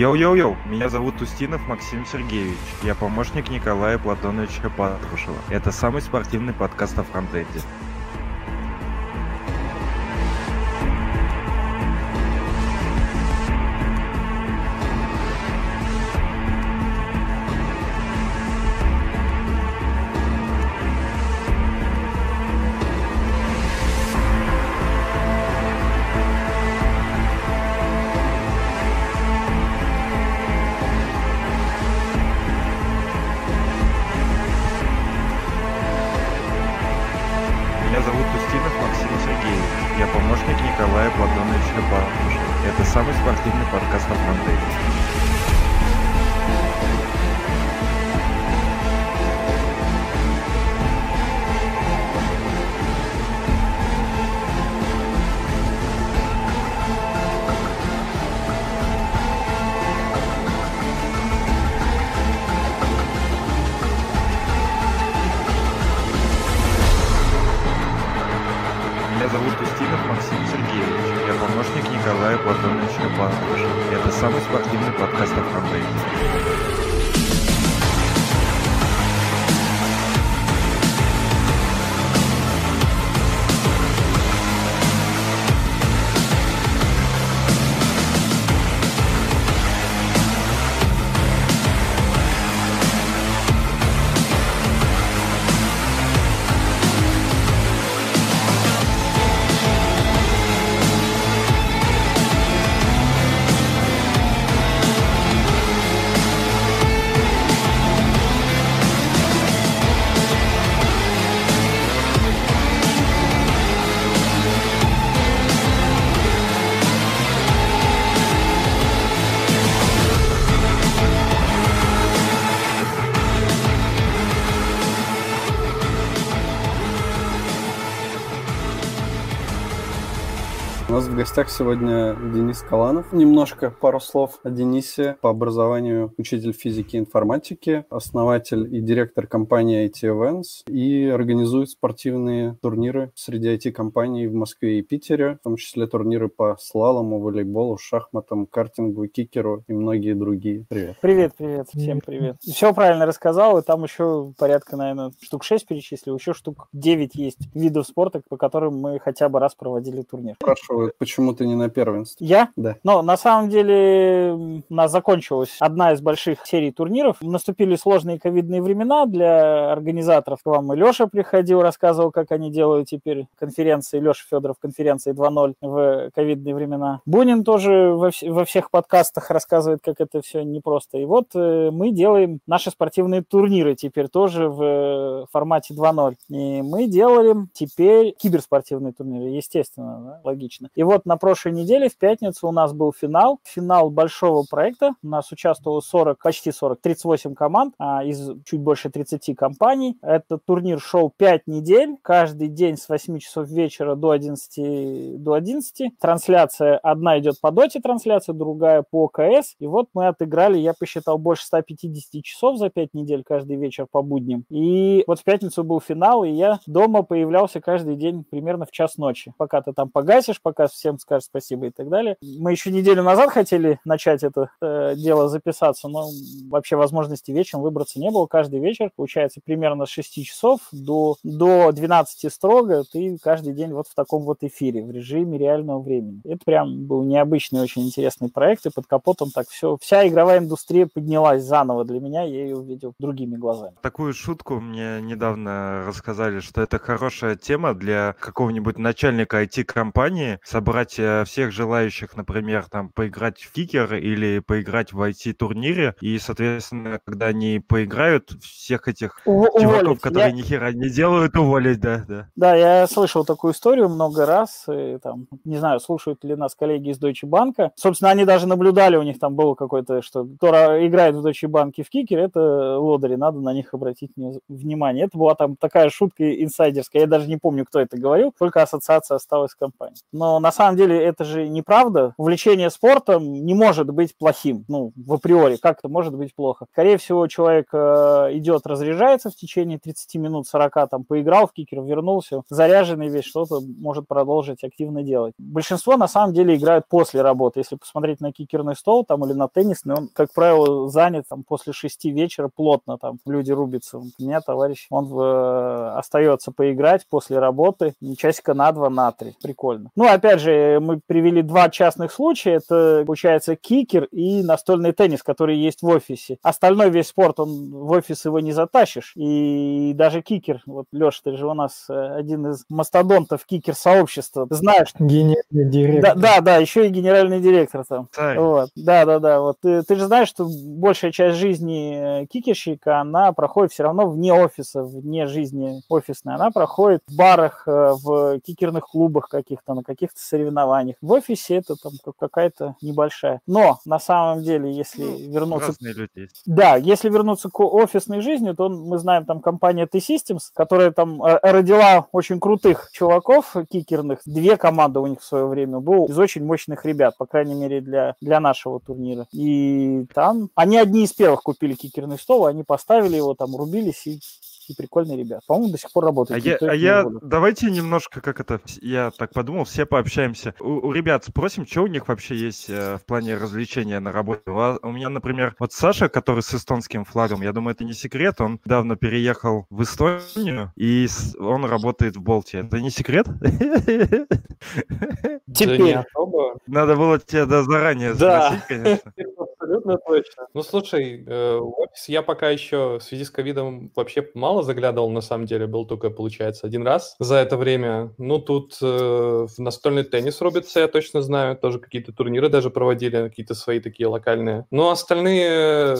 Йоу-йоу-йоу, меня зовут Устинов Максим Сергеевич. Я помощник Николая Платоновича Патрушева. Это самый спортивный подкаст о фронтенде. Гостях сегодня Денис Каланов. Немножко пару слов о Денисе. По образованию учитель физики и информатики, основатель и директор компании IT Events и организует спортивные турниры среди IT-компаний в Москве и Питере, в том числе турниры по слалому, волейболу, шахматам, картингу, кикеру и многие другие. Привет. Привет, привет, всем привет. Все правильно рассказал, и там еще порядка, наверное, штук 6 перечислил, еще штук 9 есть видов спорта, по которым мы хотя бы раз проводили турнир. Спрашивают, почему ты не на первенстве? Я? Да. Но на самом деле у нас закончилась одна из больших серий турниров. Наступили сложные ковидные времена для организаторов. К вам и Леша приходил, рассказывал, как они делают теперь конференции. Леша Федоров конференции 2.0 в ковидные времена. Бунин тоже во, вс- во всех подкастах рассказывает, как это все непросто. И вот э, мы делаем наши спортивные турниры теперь тоже в э, формате 2.0. И мы делаем теперь киберспортивные турниры, естественно, да, логично. И вот на прошлой неделе, в пятницу, у нас был финал. Финал большого проекта. У нас участвовало 40, почти 40, 38 команд а, из чуть больше 30 компаний. Этот турнир шел 5 недель. Каждый день с 8 часов вечера до 11, до 11. Трансляция одна идет по доте трансляция, другая по КС. И вот мы отыграли, я посчитал, больше 150 часов за 5 недель каждый вечер по будням. И вот в пятницу был финал, и я дома появлялся каждый день примерно в час ночи. Пока ты там погасишь, пока всем скажешь спасибо и так далее. Мы еще неделю назад хотели начать это э, дело записаться, но вообще возможности вечером выбраться не было. Каждый вечер, получается, примерно с 6 часов до, до 12 строго ты каждый день вот в таком вот эфире, в режиме реального времени. Это прям был необычный, очень интересный проект, и под капотом так все, вся игровая индустрия поднялась заново для меня, я ее увидел другими глазами. Такую шутку мне недавно рассказали, что это хорошая тема для какого-нибудь начальника IT-компании собрать э, всех желающих, например, там поиграть в кикер или поиграть в IT-турнире, и, соответственно, когда они поиграют, всех этих Ув- чуваков, уволить. которые Я- ни хера не делают, уволить, да, да. Да, я слышал такую историю много раз. И, там, не знаю, слушают ли нас коллеги из Deutsche Bank. Собственно, они даже наблюдали, у них там было какое-то, что кто ра- играет в Deutsche Bank в кикер, это лодыри, надо на них обратить внимание. Это была там такая шутка инсайдерская, я даже не помню, кто это говорил, только ассоциация осталась с компанией. Но но на самом деле это же неправда. Увлечение спортом не может быть плохим, ну, в априори, как это может быть плохо? Скорее всего, человек э, идет, разряжается в течение 30 минут, 40, там, поиграл в кикер, вернулся, заряженный весь, что-то может продолжить активно делать. Большинство, на самом деле, играют после работы. Если посмотреть на кикерный стол там или на теннисный, он, как правило, занят там после 6 вечера плотно, там, люди рубятся. У меня товарищ, он э, остается поиграть после работы часика на два, на три. Прикольно. Ну, опять же, мы привели два частных случая. Это, получается, кикер и настольный теннис, который есть в офисе. Остальной весь спорт, он в офис его не затащишь. И даже кикер, вот, Леша, ты же у нас э, один из мастодонтов кикер-сообщества. Знаешь. Генеральный директор. Да, да, да, еще и генеральный директор там. Вот. Да, да, да. Вот ты, ты же знаешь, что большая часть жизни э, кикерщика, она проходит все равно вне офиса, вне жизни офисной. Она проходит в барах, э, в кикерных клубах каких-то, на каких-то соревнованиях. В офисе это там какая-то небольшая. Но на самом деле, если ну, вернуться... Люди. Да, если вернуться к офисной жизни, то мы знаем там компания T-Systems, которая там э, родила очень крутых чуваков кикерных. Две команды у них в свое время было из очень мощных ребят, по крайней мере для, для нашего турнира. И там они одни из первых купили кикерный стол, они поставили его, там рубились и и прикольные ребята. По-моему, до сих пор работают. А я, а я давайте немножко, как это, я так подумал, все пообщаемся. У, у ребят спросим, что у них вообще есть э, в плане развлечения на работе. У, вас, у меня, например, вот Саша, который с эстонским флагом, я думаю, это не секрет, он давно переехал в Эстонию, и с, он работает в Болте. Это не секрет? Теперь. Надо было тебя заранее спросить, конечно. Абсолютно точно. Ну, слушай, э, в офис я пока еще в связи с ковидом вообще мало заглядывал, на самом деле, был только, получается, один раз за это время. Ну, тут э, настольный теннис рубится, я точно знаю, тоже какие-то турниры даже проводили, какие-то свои такие локальные. Но остальные э,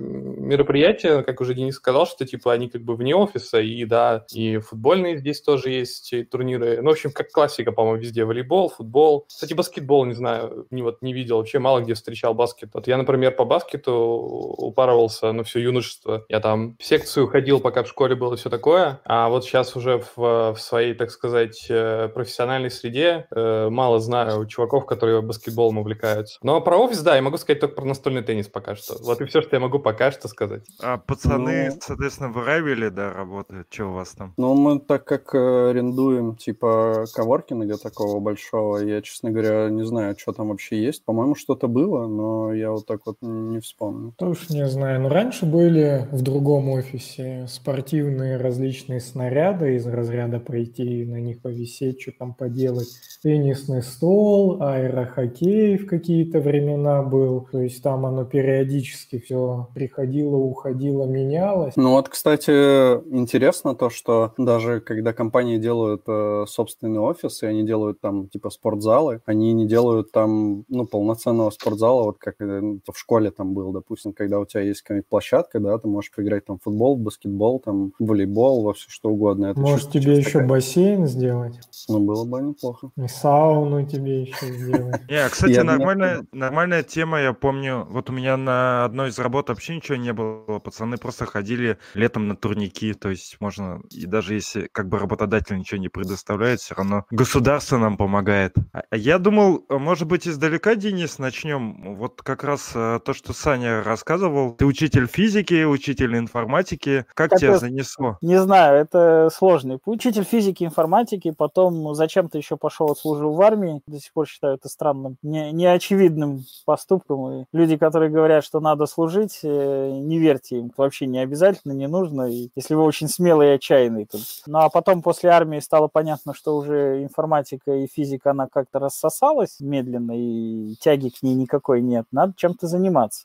мероприятия, как уже Денис сказал, что, типа, они как бы вне офиса, и, да, и футбольные здесь тоже есть турниры. Ну, в общем, как классика, по-моему, везде. Волейбол, футбол. Кстати, баскетбол, не знаю, не, вот, не видел, вообще мало где встречал баскет. Вот я, например, по баскету упарывался, ну, все юношество. Я там в секцию ходил, пока в школе было все такое, а вот сейчас уже в, в своей, так сказать, э, профессиональной среде э, мало знаю чуваков, которые баскетболом увлекаются. Но про офис, да, я могу сказать только про настольный теннис пока что. Вот и все, что я могу пока что сказать. А пацаны, ну... соответственно, в Райвеле, да, работают? Что у вас там? Ну, мы так как э, арендуем, типа, коворкинга такого большого, я, честно говоря, не знаю, что там вообще есть. По-моему, что-то было, но я вот так вот не вспомню. Тоже не знаю. Но раньше были в другом офисе спортивные различные снаряды из разряда пойти на них повисеть, что там поделать. Теннисный стол, аэрохоккей в какие-то времена был. То есть там оно периодически все приходило, уходило, менялось. Ну вот, кстати, интересно то, что даже когда компании делают э, собственный офис, и они делают там типа спортзалы, они не делают там, ну, полноценного спортзала, вот как э, в школе там был, допустим, когда у тебя есть какая-нибудь площадка, да, ты можешь поиграть там в футбол, в баскетбол, там, волейбол, во все что угодно. Это Может, тебе еще такая... бассейн сделать? Ну, было бы неплохо. И сауну тебе еще сделать. Не, кстати, нормальная, тема, я помню, вот у меня на одной из работ вообще ничего не было, пацаны просто ходили летом на турники, то есть можно, и даже если как бы работодатель ничего не предоставляет, все равно государство нам помогает. А, а я думал, может быть, издалека, Денис, начнем. Вот как раз э, то, что Саня рассказывал. Ты учитель физики, учитель информатики. Как это, тебя занесло? Не знаю, это сложный путь. Учитель физики, информатики, потом зачем-то еще пошел отслужил в армии. До сих пор считаю это странным, не, неочевидным поступком. И люди, которые говорят, что надо служить, э, не верьте им. Вообще не обязательно, не нужно. И если вы очень смелый и отчаянный. То... Ну а потом после армии стало понятно, что уже информатика и физика, она как-то рассосалась медленно, и тяги к ней никакой нет. Надо чем-то заниматься.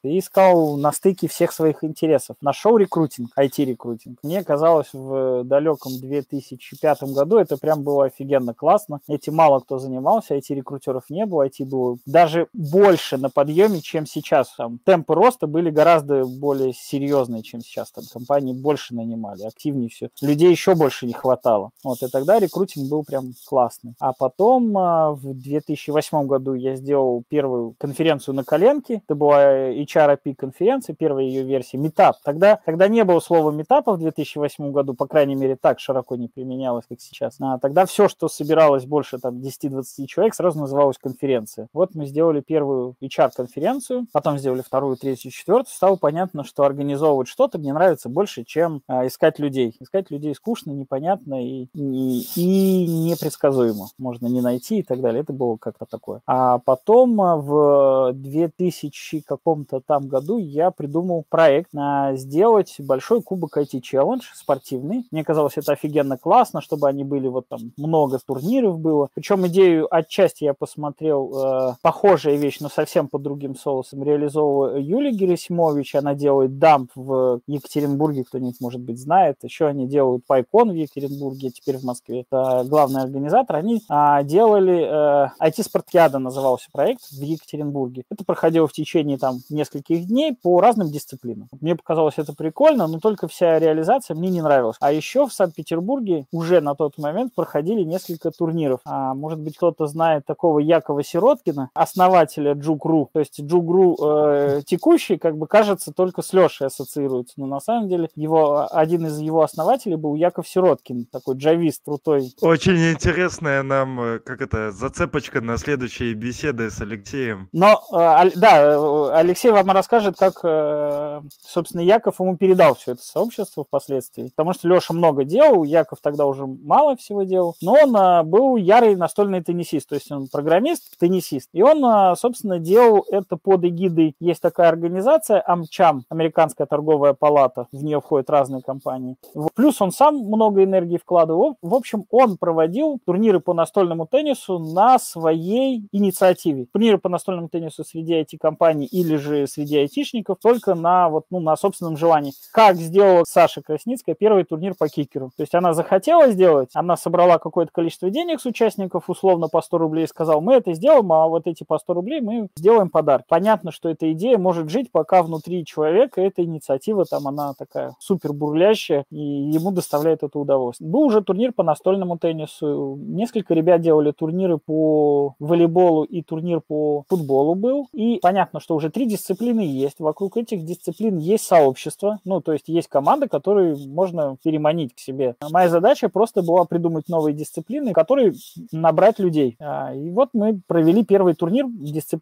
И искал на стыке всех своих интересов. Нашел рекрутинг, IT-рекрутинг. Мне казалось в далеком 2005 году это прям было офигенно классно. Этим мало кто занимался, IT-рекрутеров не было, IT было даже больше на подъеме, чем сейчас. Там, темпы роста были гораздо более серьезные, чем сейчас. Там компании больше нанимали, активнее все. Людей еще больше не хватало. Вот, и тогда рекрутинг был прям классный. А потом а, в 2008 году я сделал первую конференцию на коленке. Это была первая HRP конференция, первая ее версия, метап. Тогда, тогда не было слова метапа в 2008 году, по крайней мере, так широко не применялось, как сейчас. А тогда все, что собиралось больше там 10-20 человек, сразу называлось конференция. Вот мы сделали первую HR-конференцию, потом сделали вторую, третью, четвертую. Стало понятно, что организовывать что-то мне нравится больше, чем а, искать людей. Искать людей скучно, непонятно и, и, и непредсказуемо. Можно не найти и так далее. Это было как-то такое. А потом а, в 2000 каком-то там году я придумал проект на сделать большой кубок IT Challenge спортивный. Мне казалось, это офигенно классно, чтобы они были вот там много турниров было. Причем идею отчасти я посмотрел э, похожая вещь, но совсем по другим соусам реализовывала Юлия Герасимович. Она делает дамп в Екатеринбурге, кто-нибудь, может быть, знает. Еще они делают пайкон в Екатеринбурге, теперь в Москве. Это главный организатор. Они а, делали э, IT-спартьяда назывался проект в Екатеринбурге. Это проходило в течение там нескольких дней по разным дисциплинам. Мне показалось это прикольно, но только вся реализация мне не нравилась. А еще в Санкт-Петербурге уже на тот момент проходили несколько турниров. А, может быть, кто-то знает такого Якова Сироткина, основателя Джугру. То есть Джугру э, текущий, как бы кажется, только с Лешей ассоциируется. Но на самом деле его, один из его основателей был Яков Сироткин, такой джавист крутой. Очень интересная нам, э, как это, зацепочка на следующие беседы с Алексеем. Но, э, да, э, Алексей вам расскажет, как, собственно, Яков ему передал все это сообщество впоследствии. Потому что Леша много делал, Яков тогда уже мало всего делал. Но он был ярый настольный теннисист, то есть он программист, теннисист. И он, собственно, делал это под эгидой. Есть такая организация Амчам, Американская торговая палата. В нее входят разные компании. Плюс он сам много энергии вкладывал. В общем, он проводил турниры по настольному теннису на своей инициативе. Турниры по настольному теннису среди IT-компаний или же среди айтишников только на, вот, ну, на собственном желании. Как сделала Саша Красницкая первый турнир по кикеру. То есть она захотела сделать, она собрала какое-то количество денег с участников, условно по 100 рублей, сказал, мы это сделаем, а вот эти по 100 рублей мы сделаем подарок. Понятно, что эта идея может жить, пока внутри человека эта инициатива, там она такая супер бурлящая, и ему доставляет это удовольствие. Был уже турнир по настольному теннису, несколько ребят делали турниры по волейболу и турнир по футболу был, и понятно, что уже три дисциплины есть, вокруг этих дисциплин есть сообщество, ну, то есть есть команда, которую можно переманить к себе. Моя задача просто была придумать новые дисциплины, которые набрать людей. А, и вот мы провели первый турнир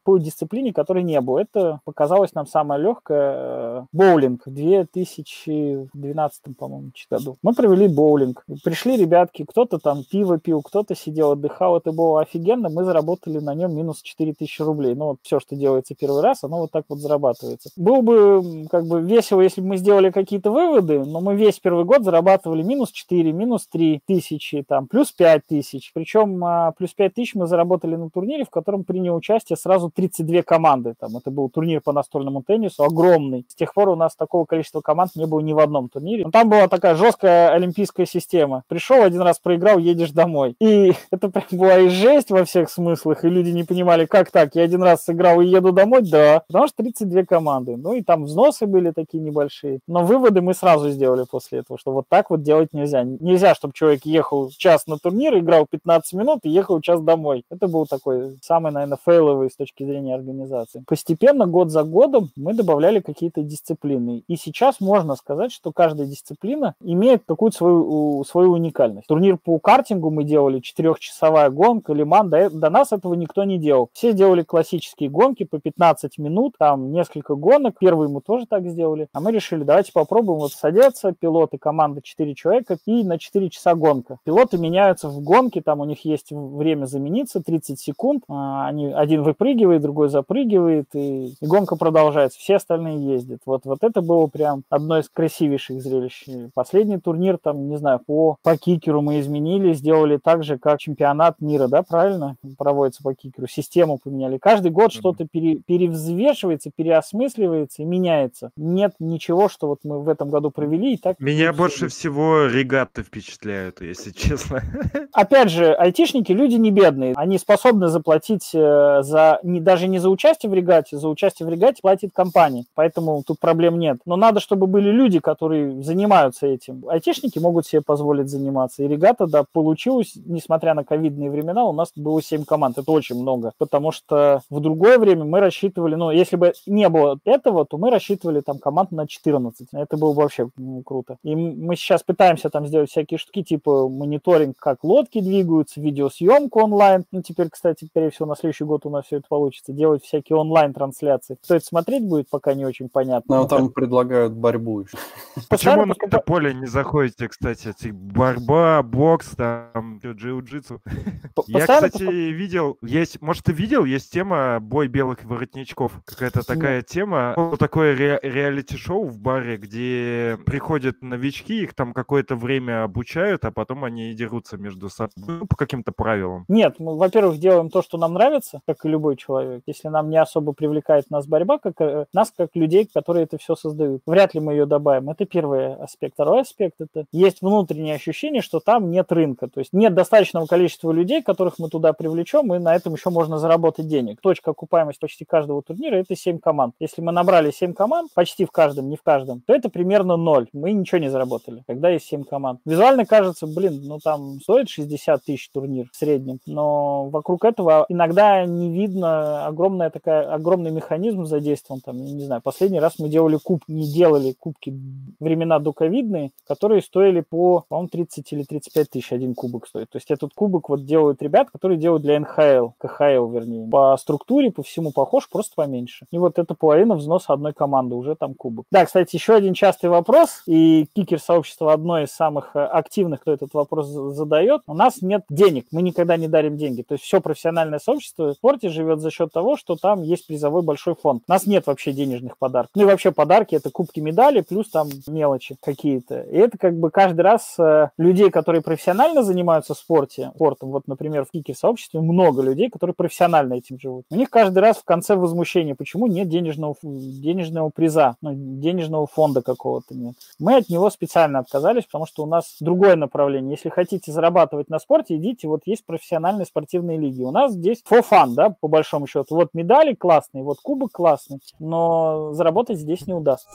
по дисциплине, которой не было. Это показалось нам самое легкое. Э, боулинг в 2012, по-моему, году. Мы провели боулинг. Пришли ребятки, кто-то там пиво пил, кто-то сидел, отдыхал. Это было офигенно. Мы заработали на нем минус 4000 рублей. Ну, вот все, что делается первый раз, оно вот так вот зарабатывается. Было бы как бы весело, если бы мы сделали какие-то выводы, но мы весь первый год зарабатывали минус 4, минус 3 тысячи, там, плюс 5 тысяч. Причем а, плюс 5 тысяч мы заработали на турнире, в котором приняли участие сразу 32 команды. Там, это был турнир по настольному теннису, огромный. С тех пор у нас такого количества команд не было ни в одном турнире. Но там была такая жесткая олимпийская система. Пришел один раз, проиграл, едешь домой. И это прям была и жесть во всех смыслах, и люди не понимали, как так, я один раз сыграл и еду домой, да, потому что 32 команды. Ну и там взносы были такие небольшие. Но выводы мы сразу сделали после этого, что вот так вот делать нельзя. Нельзя, чтобы человек ехал час на турнир, играл 15 минут и ехал час домой. Это был такой самый, наверное, фейловый с точки зрения организации. Постепенно, год за годом, мы добавляли какие-то дисциплины. И сейчас можно сказать, что каждая дисциплина имеет какую-то свою, свою уникальность. Турнир по картингу мы делали, четырехчасовая гонка, Лиман, до, до нас этого никто не делал. Все делали классические гонки по 15 минут, там несколько гонок, первый мы тоже так сделали, а мы решили, давайте попробуем вот садятся пилоты, команда 4 человека, и на 4 часа гонка. Пилоты меняются в гонке, там у них есть время замениться, 30 секунд, а, они, один выпрыгивает, другой запрыгивает, и, и гонка продолжается, все остальные ездят. Вот, вот это было прям одно из красивейших зрелищ. Последний турнир, там, не знаю, по, по кикеру мы изменили, сделали так же, как чемпионат мира, да, правильно, проводится по кикеру, систему поменяли. Каждый год mm-hmm. что-то пере, перевзвешивается, переосмысливается и меняется. Нет ничего, что вот мы в этом году провели и так... Меня больше всего регаты впечатляют, если честно. Опять же, айтишники люди не бедные. Они способны заплатить э, за, не, даже не за участие в регате, за участие в регате платит компания. Поэтому тут проблем нет. Но надо, чтобы были люди, которые занимаются этим. Айтишники могут себе позволить заниматься. И регата, да, получилось, несмотря на ковидные времена, у нас было 7 команд. Это очень много. Потому что в другое время мы рассчитывали, ну, если бы не было этого, то мы рассчитывали там команд на 14. Это было бы вообще ну, круто. И мы сейчас пытаемся там сделать всякие штуки, типа мониторинг, как лодки двигаются, видеосъемку онлайн. Ну, теперь, кстати, скорее всего, на следующий год у нас все это получится. Делать всякие онлайн-трансляции. Кто это смотреть будет, пока не очень понятно. Нам там предлагают борьбу еще. Почему на это поле не заходите, кстати? Борьба, бокс, там, джиу-джитсу. Я, кстати, видел, есть, может, ты видел, есть тема «Бой белых воротничков». Какая-то такая тема. Такое ре- реалити-шоу в баре, где приходят новички, их там какое-то время обучают, а потом они дерутся между собой ну, по каким-то правилам. Нет, мы, во-первых, делаем то, что нам нравится, как и любой человек. Если нам не особо привлекает нас борьба, как э, нас как людей, которые это все создают, вряд ли мы ее добавим. Это первый аспект. Второй аспект это есть внутреннее ощущение, что там нет рынка, то есть нет достаточного количества людей, которых мы туда привлечем, и на этом еще можно заработать денег. Точка окупаемости почти каждого турнира это 7 команд. Если мы набрали 7 команд, почти в каждом, не в каждом, то это примерно 0. Мы ничего не заработали, когда есть 7 команд. Визуально кажется, блин, ну там стоит 60 тысяч турнир в среднем, но вокруг этого иногда не видно огромная такая, огромный механизм задействован. Там, я не знаю, последний раз мы делали куб, не делали кубки времена доковидные, которые стоили по, по-моему, 30 или 35 тысяч один кубок стоит. То есть этот кубок вот делают ребят, которые делают для НХЛ, КХЛ, вернее. По структуре, по всему похож, просто поменьше. И вот это половина взноса одной команды, уже там кубок. Да, кстати, еще один частый вопрос, и кикер-сообщество одно из самых э, активных, кто этот вопрос задает. У нас нет денег, мы никогда не дарим деньги. То есть все профессиональное сообщество в спорте живет за счет того, что там есть призовой большой фонд. У нас нет вообще денежных подарков. Ну и вообще подарки это кубки медали, плюс там мелочи какие-то. И это как бы каждый раз э, людей, которые профессионально занимаются спорте, спортом, вот, например, в кикер-сообществе много людей, которые профессионально этим живут. У них каждый раз в конце возмущения, почему нет денежного, денежного приза, ну, денежного фонда какого-то нет. Мы от него специально отказались, потому что у нас другое направление. Если хотите зарабатывать на спорте, идите, вот есть профессиональные спортивные лиги. У нас здесь for fun, да, по большому счету. Вот медали классные, вот кубок классный, но заработать здесь не удастся.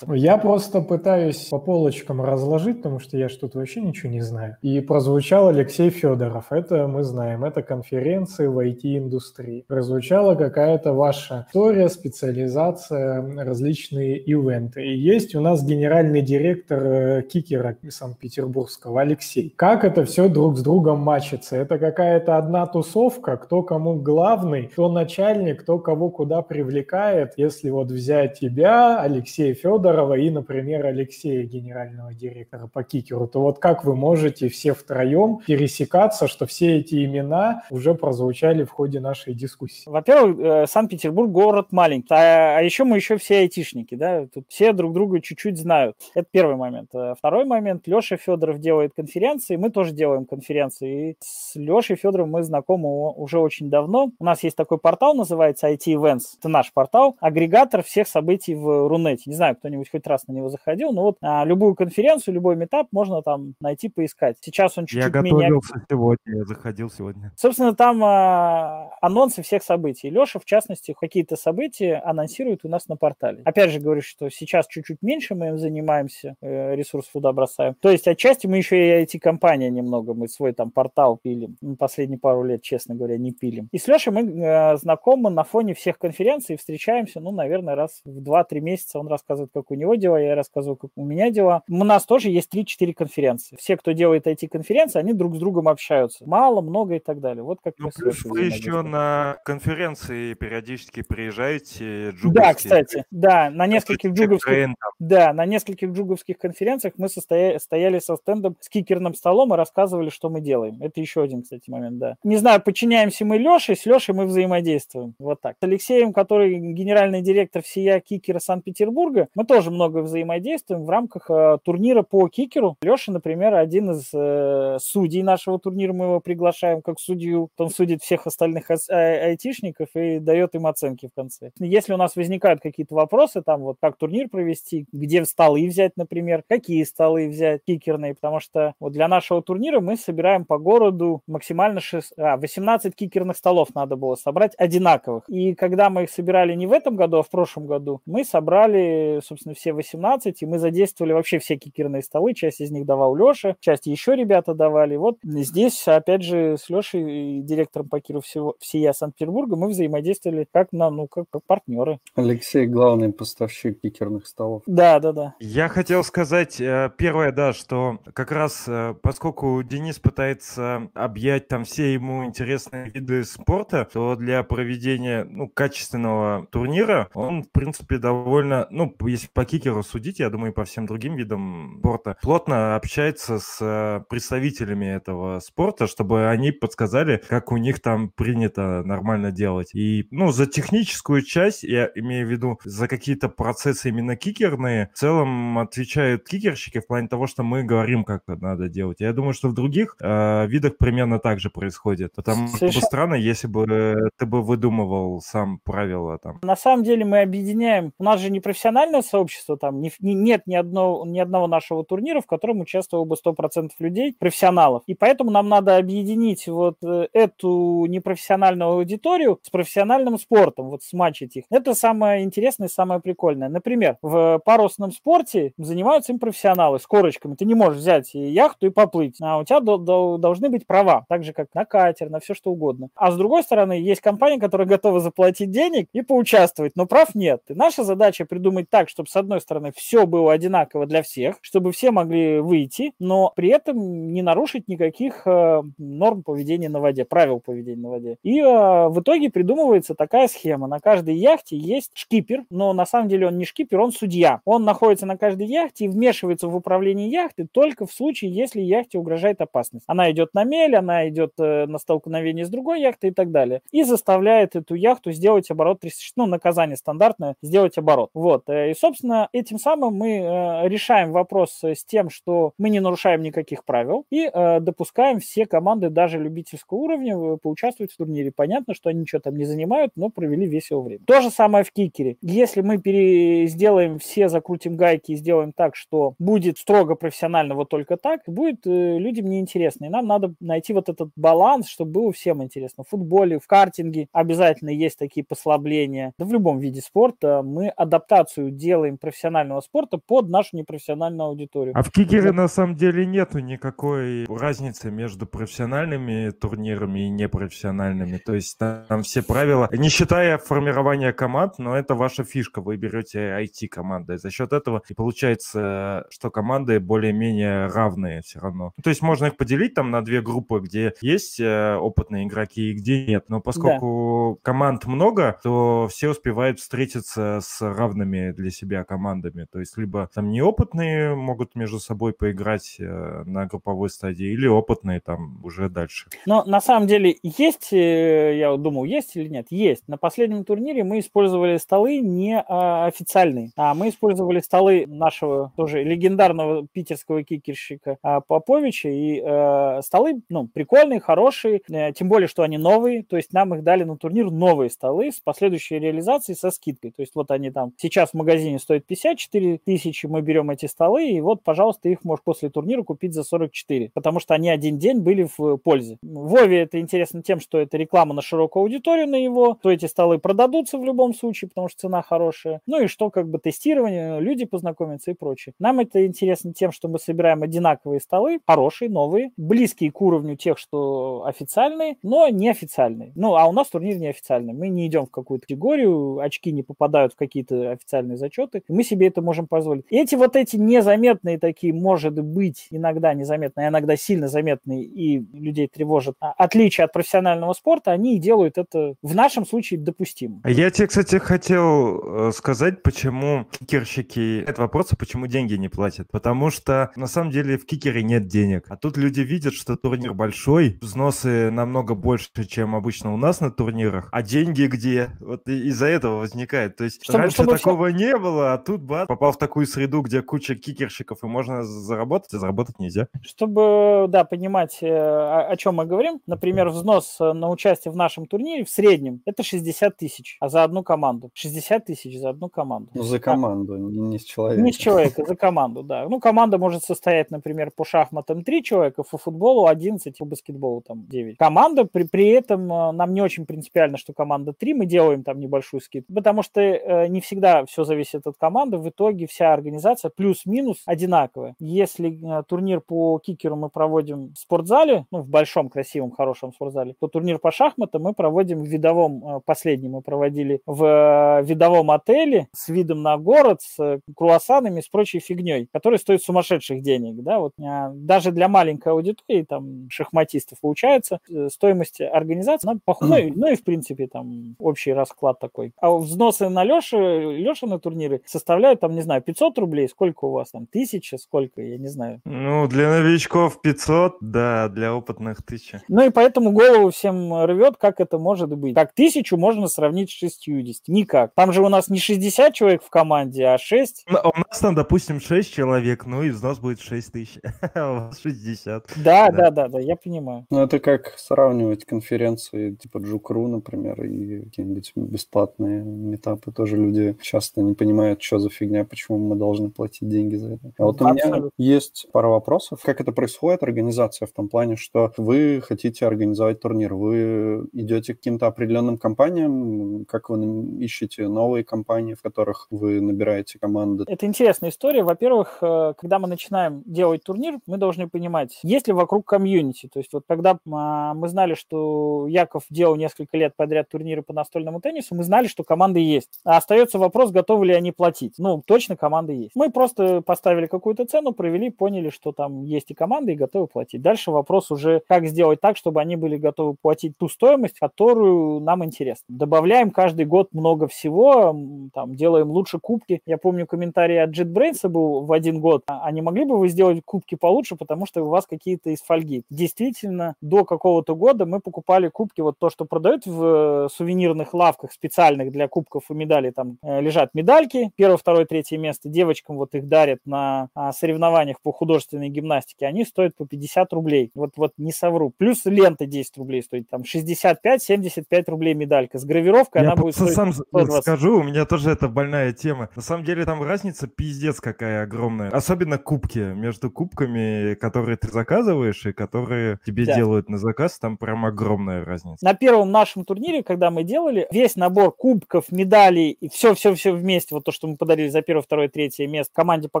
Я просто пытаюсь по полочкам разложить, потому что я что-то вообще ничего не знаю. И прозвучал Алексей Федоров. Это мы знаем, это конференции в IT-индустрии. Прозвучала какая-то ваша история, специализация, различные ивенты. И есть у нас генеральный директор э, Кикера Санкт-Петербургского Алексей. Как это все друг с другом мачится? Это какая-то одна тусовка, кто кому главный, кто начальник, кто кого куда привлекает. Если вот взять тебя, Алексей Федоров, Федорова и, например, Алексея, генерального директора по кикеру, то вот как вы можете все втроем пересекаться, что все эти имена уже прозвучали в ходе нашей дискуссии? Во-первых, э, Санкт-Петербург город маленький, а, а еще мы еще все айтишники, да, тут все друг друга чуть-чуть знают. Это первый момент. Э, второй момент, Леша Федоров делает конференции, мы тоже делаем конференции. И с Лешей Федоровым мы знакомы уже очень давно. У нас есть такой портал, называется IT Events. Это наш портал, агрегатор всех событий в Рунете. Не знаю, кто-нибудь кто-нибудь хоть раз на него заходил, но вот а, любую конференцию, любой метап можно там найти, поискать. Сейчас он чуть-чуть я менее... Готовился сегодня, я заходил сегодня. Собственно, там а, анонсы всех событий. Леша, в частности, какие-то события анонсирует у нас на портале. Опять же говорю, что сейчас чуть-чуть меньше мы им занимаемся, э, ресурсов туда бросаем. То есть отчасти мы еще и IT-компания немного, мы свой там портал пилим. Последние пару лет, честно говоря, не пилим. И с Лешей мы э, знакомы на фоне всех конференций, встречаемся, ну, наверное, раз в 2-3 месяца он рассказывает, как у него дела, я рассказываю, как у меня дела. У нас тоже есть 3-4 конференции. Все, кто делает эти конференции, они друг с другом общаются. Мало, много и так далее. Вот как ну, плюс вы еще на конференции периодически приезжаете. Да, кстати, да, на нескольких джуговских, да, на нескольких джуговских конференциях мы состоя... стояли со стендом с кикерным столом и рассказывали, что мы делаем. Это еще один, кстати, момент, да. Не знаю, подчиняемся мы Леше, с Лешей мы взаимодействуем. Вот так. С Алексеем, который генеральный директор всея кикера Санкт-Петербурга, мы тоже много взаимодействуем в рамках э, турнира по кикеру. Леша, например, один из э, судей нашего турнира, мы его приглашаем как судью. Он судит всех остальных ай- айтишников и дает им оценки в конце. Если у нас возникают какие-то вопросы, там вот как турнир провести, где столы взять, например, какие столы взять кикерные, потому что вот для нашего турнира мы собираем по городу максимально 6, а, 18 кикерных столов надо было собрать одинаковых. И когда мы их собирали не в этом году, а в прошлом году, мы собрали, собственно, соответственно, все 18, и мы задействовали вообще все кикерные столы, часть из них давал Леша, часть еще ребята давали. Вот здесь, опять же, с Лешей, директором по киру всего, всея Санкт-Петербурга, мы взаимодействовали как, на, ну, как, как партнеры. Алексей главный поставщик кикерных столов. Да, да, да. Я хотел сказать, э, первое, да, что как раз э, поскольку Денис пытается объять там все ему интересные виды спорта, то для проведения ну, качественного турнира он, в принципе, довольно, ну, если по кикеру судить, я думаю, и по всем другим видам спорта, плотно общается с э, представителями этого спорта, чтобы они подсказали, как у них там принято нормально делать. И, ну, за техническую часть, я имею в виду, за какие-то процессы именно кикерные, в целом отвечают кикерщики в плане того, что мы говорим, как надо делать. Я думаю, что в других э, видах примерно так же происходит. Потому что странно, если бы ты бы выдумывал сам правила там. На самом деле мы объединяем, у нас же не профессиональное сообщество, там не, не, нет ни, одно, ни одного нашего турнира, в котором участвовало бы 100% людей, профессионалов. И поэтому нам надо объединить вот э, эту непрофессиональную аудиторию с профессиональным спортом, вот смачить их. Это самое интересное, самое прикольное. Например, в парусном спорте занимаются им профессионалы с корочками. Ты не можешь взять яхту и поплыть, а у тебя до, до, должны быть права, так же, как на катер, на все что угодно. А с другой стороны, есть компании, которые готовы заплатить денег и поучаствовать, но прав нет. И наша задача придумать так, чтобы с одной стороны все было одинаково для всех, чтобы все могли выйти, но при этом не нарушить никаких э, норм поведения на воде, правил поведения на воде. И э, в итоге придумывается такая схема. На каждой яхте есть шкипер, но на самом деле он не шкипер, он судья. Он находится на каждой яхте и вмешивается в управление яхты только в случае, если яхте угрожает опасность. Она идет на мель, она идет э, на столкновение с другой яхтой и так далее. И заставляет эту яхту сделать оборот 360, ну, наказание стандартное, сделать оборот. Вот. Э, и, собственно, этим самым мы э, решаем вопрос с тем, что мы не нарушаем никаких правил и допускаем все команды, даже любительского уровня, поучаствовать в турнире. Понятно, что они ничего там не занимают, но провели весело время. То же самое в кикере. Если мы пере... сделаем все, закрутим гайки и сделаем так, что будет строго профессионально вот только так, будет людям неинтересно. И нам надо найти вот этот баланс, чтобы было всем интересно. В футболе, в картинге обязательно есть такие послабления. Да в любом виде спорта мы адаптацию делаем профессионального спорта под нашу непрофессиональную аудиторию. А в кикере на самом деле нету никакой разницы между профессиональными турнирами и непрофессиональными. То есть там все правила, не считая формирования команд, но это ваша фишка. Вы берете IT-команды. За счет этого и получается, что команды более-менее равные все равно. То есть можно их поделить там на две группы, где есть э, опытные игроки и где нет. Но поскольку да. команд много, то все успевают встретиться с равными для себя командами. То есть либо там неопытные могут между собой поиграть э, на групповой стадии, или опытные там уже дальше. Но на самом деле есть, э, я думаю, есть или нет? Есть. На последнем турнире мы использовали столы не а, официальные, а мы использовали столы нашего тоже легендарного питерского кикерщика а, Поповича. И э, столы, ну, прикольные, хорошие, тем более, что они новые. То есть нам их дали на турнир новые столы с последующей реализацией со скидкой. То есть вот они там сейчас в магазине стоят 54 тысячи, мы берем эти столы, и вот, пожалуйста, их можешь после турнира купить за 44, потому что они один день были в пользе. Вове это интересно тем, что это реклама на широкую аудиторию на его, то эти столы продадутся в любом случае, потому что цена хорошая. Ну и что как бы тестирование, люди познакомятся и прочее. Нам это интересно тем, что мы собираем одинаковые столы, хорошие, новые, близкие к уровню тех, что официальные, но неофициальные. Ну, а у нас турнир неофициальный. Мы не идем в какую-то категорию, очки не попадают в какие-то официальные зачеты, и мы себе это можем позволить. И эти вот эти незаметные такие, может быть, иногда незаметные, а иногда сильно заметные и людей тревожат а отличия от профессионального спорта, они и делают это в нашем случае допустимо. Я тебе, кстати, хотел э, сказать, почему кикерщики... Это вопрос, почему деньги не платят. Потому что, на самом деле, в кикере нет денег. А тут люди видят, что турнир большой, взносы намного больше, чем обычно у нас на турнирах, а деньги где? Вот из-за этого возникает. То есть чтобы, раньше чтобы такого все... не было, а тут бац, попал в такую среду, где куча кикерщиков, и можно заработать, а заработать нельзя. Чтобы, да, понимать, э, о, о чем мы говорим, например, взнос э, на участие в нашем турнире в среднем это 60 тысяч, а за одну команду. 60 тысяч за одну команду. Ну, за команду, а, не с человека. Не с человека, за команду, да. Ну, команда может состоять, например, по шахматам 3 человека, по футболу 11, по баскетболу там 9. Команда, при, при этом э, нам не очень принципиально, что команда 3, мы делаем там небольшую скидку, потому что э, не всегда все зависит от команды, в итоге вся организация плюс-минус одинаковая. Если э, турнир по кикеру мы проводим в спортзале, ну, в большом, красивом, хорошем спортзале, то турнир по шахматам мы проводим в видовом, э, последний мы проводили в видовом отеле с видом на город, с круассанами, с прочей фигней, который стоит сумасшедших денег, да, вот даже для маленькой аудитории, там, шахматистов получается, стоимость организации, она похожа, ну, ну и в принципе там общий расклад такой. А взносы на Леша, Леша на турниры составляют там, не знаю, 500 рублей, сколько у вас там, тысяча, сколько, я не знаю. Ну, для новичков 500, да, для опытных 1000. Ну и поэтому голову всем рвет, как это может быть. Так, тысячу можно сравнить с 60. Никак. Там же у нас не 60 человек в команде, а 6. Ну, у нас там, допустим, 6 человек, ну и взнос будет 6 тысяч, а у вас 60. Да, да, да, да, я понимаю. Ну это как сравнивать конференции типа Джукру, например, и какие-нибудь бесплатные метапы. Тоже люди часто не понимают, что за фигня, почему мы должны платить деньги за это. А вот у меня есть пара вопросов. Как это происходит, организация в том плане, что вы хотите организовать турнир, вы идете к каким-то определенным компаниям, как вы ищете новые компании, в которых вы набираете команды? Это интересная история. Во-первых, э, когда мы начинаем делать турнир, мы должны понимать, есть ли вокруг комьюнити. То есть вот когда а, мы знали, что Яков делал несколько лет подряд турниры по настольному теннису, мы знали, что команды есть. А остается вопрос, готовы ли они платить. Ну, точно команды есть. Мы просто поставили какую-то цену, провели, поняли, что там есть и команды, и готовы платить. Дальше вопрос уже, как сделать так, чтобы они были готовы платить ту стоимость, которую нам интересно. Добавляем каждый год много всего, там, делаем лучше кубки. Я помню комментарий от JetBrains был в один год. А не могли бы вы сделать кубки получше, потому что у вас какие-то из фольги? Действительно, до какого-то года мы покупали кубки, вот то, что продают в э, сувенирных лавках специальных для кубков и медалей, там э, лежат медальки, первое, второе, третье место, девочкам вот их дарят на а, соревнованиях по художественной гимнастике, они стоят по 50 рублей, вот, вот не совру, плюс лента 10 рублей стоит, там 65-75 рублей медалька, с гравировкой Я она будет стоить сам 120. скажу, у меня тоже это больная тема, на самом деле там разница пиздец какая огромная, особенно кубки, между кубками, которые ты заказываешь и которые тебе да. делают на заказ, там прям огромная разница. На первом нашем турнире, когда мы делали, весь набор кубков, медалей и все-все-все вместе, вот то, что мы подарили за первое, второе, третье место команде по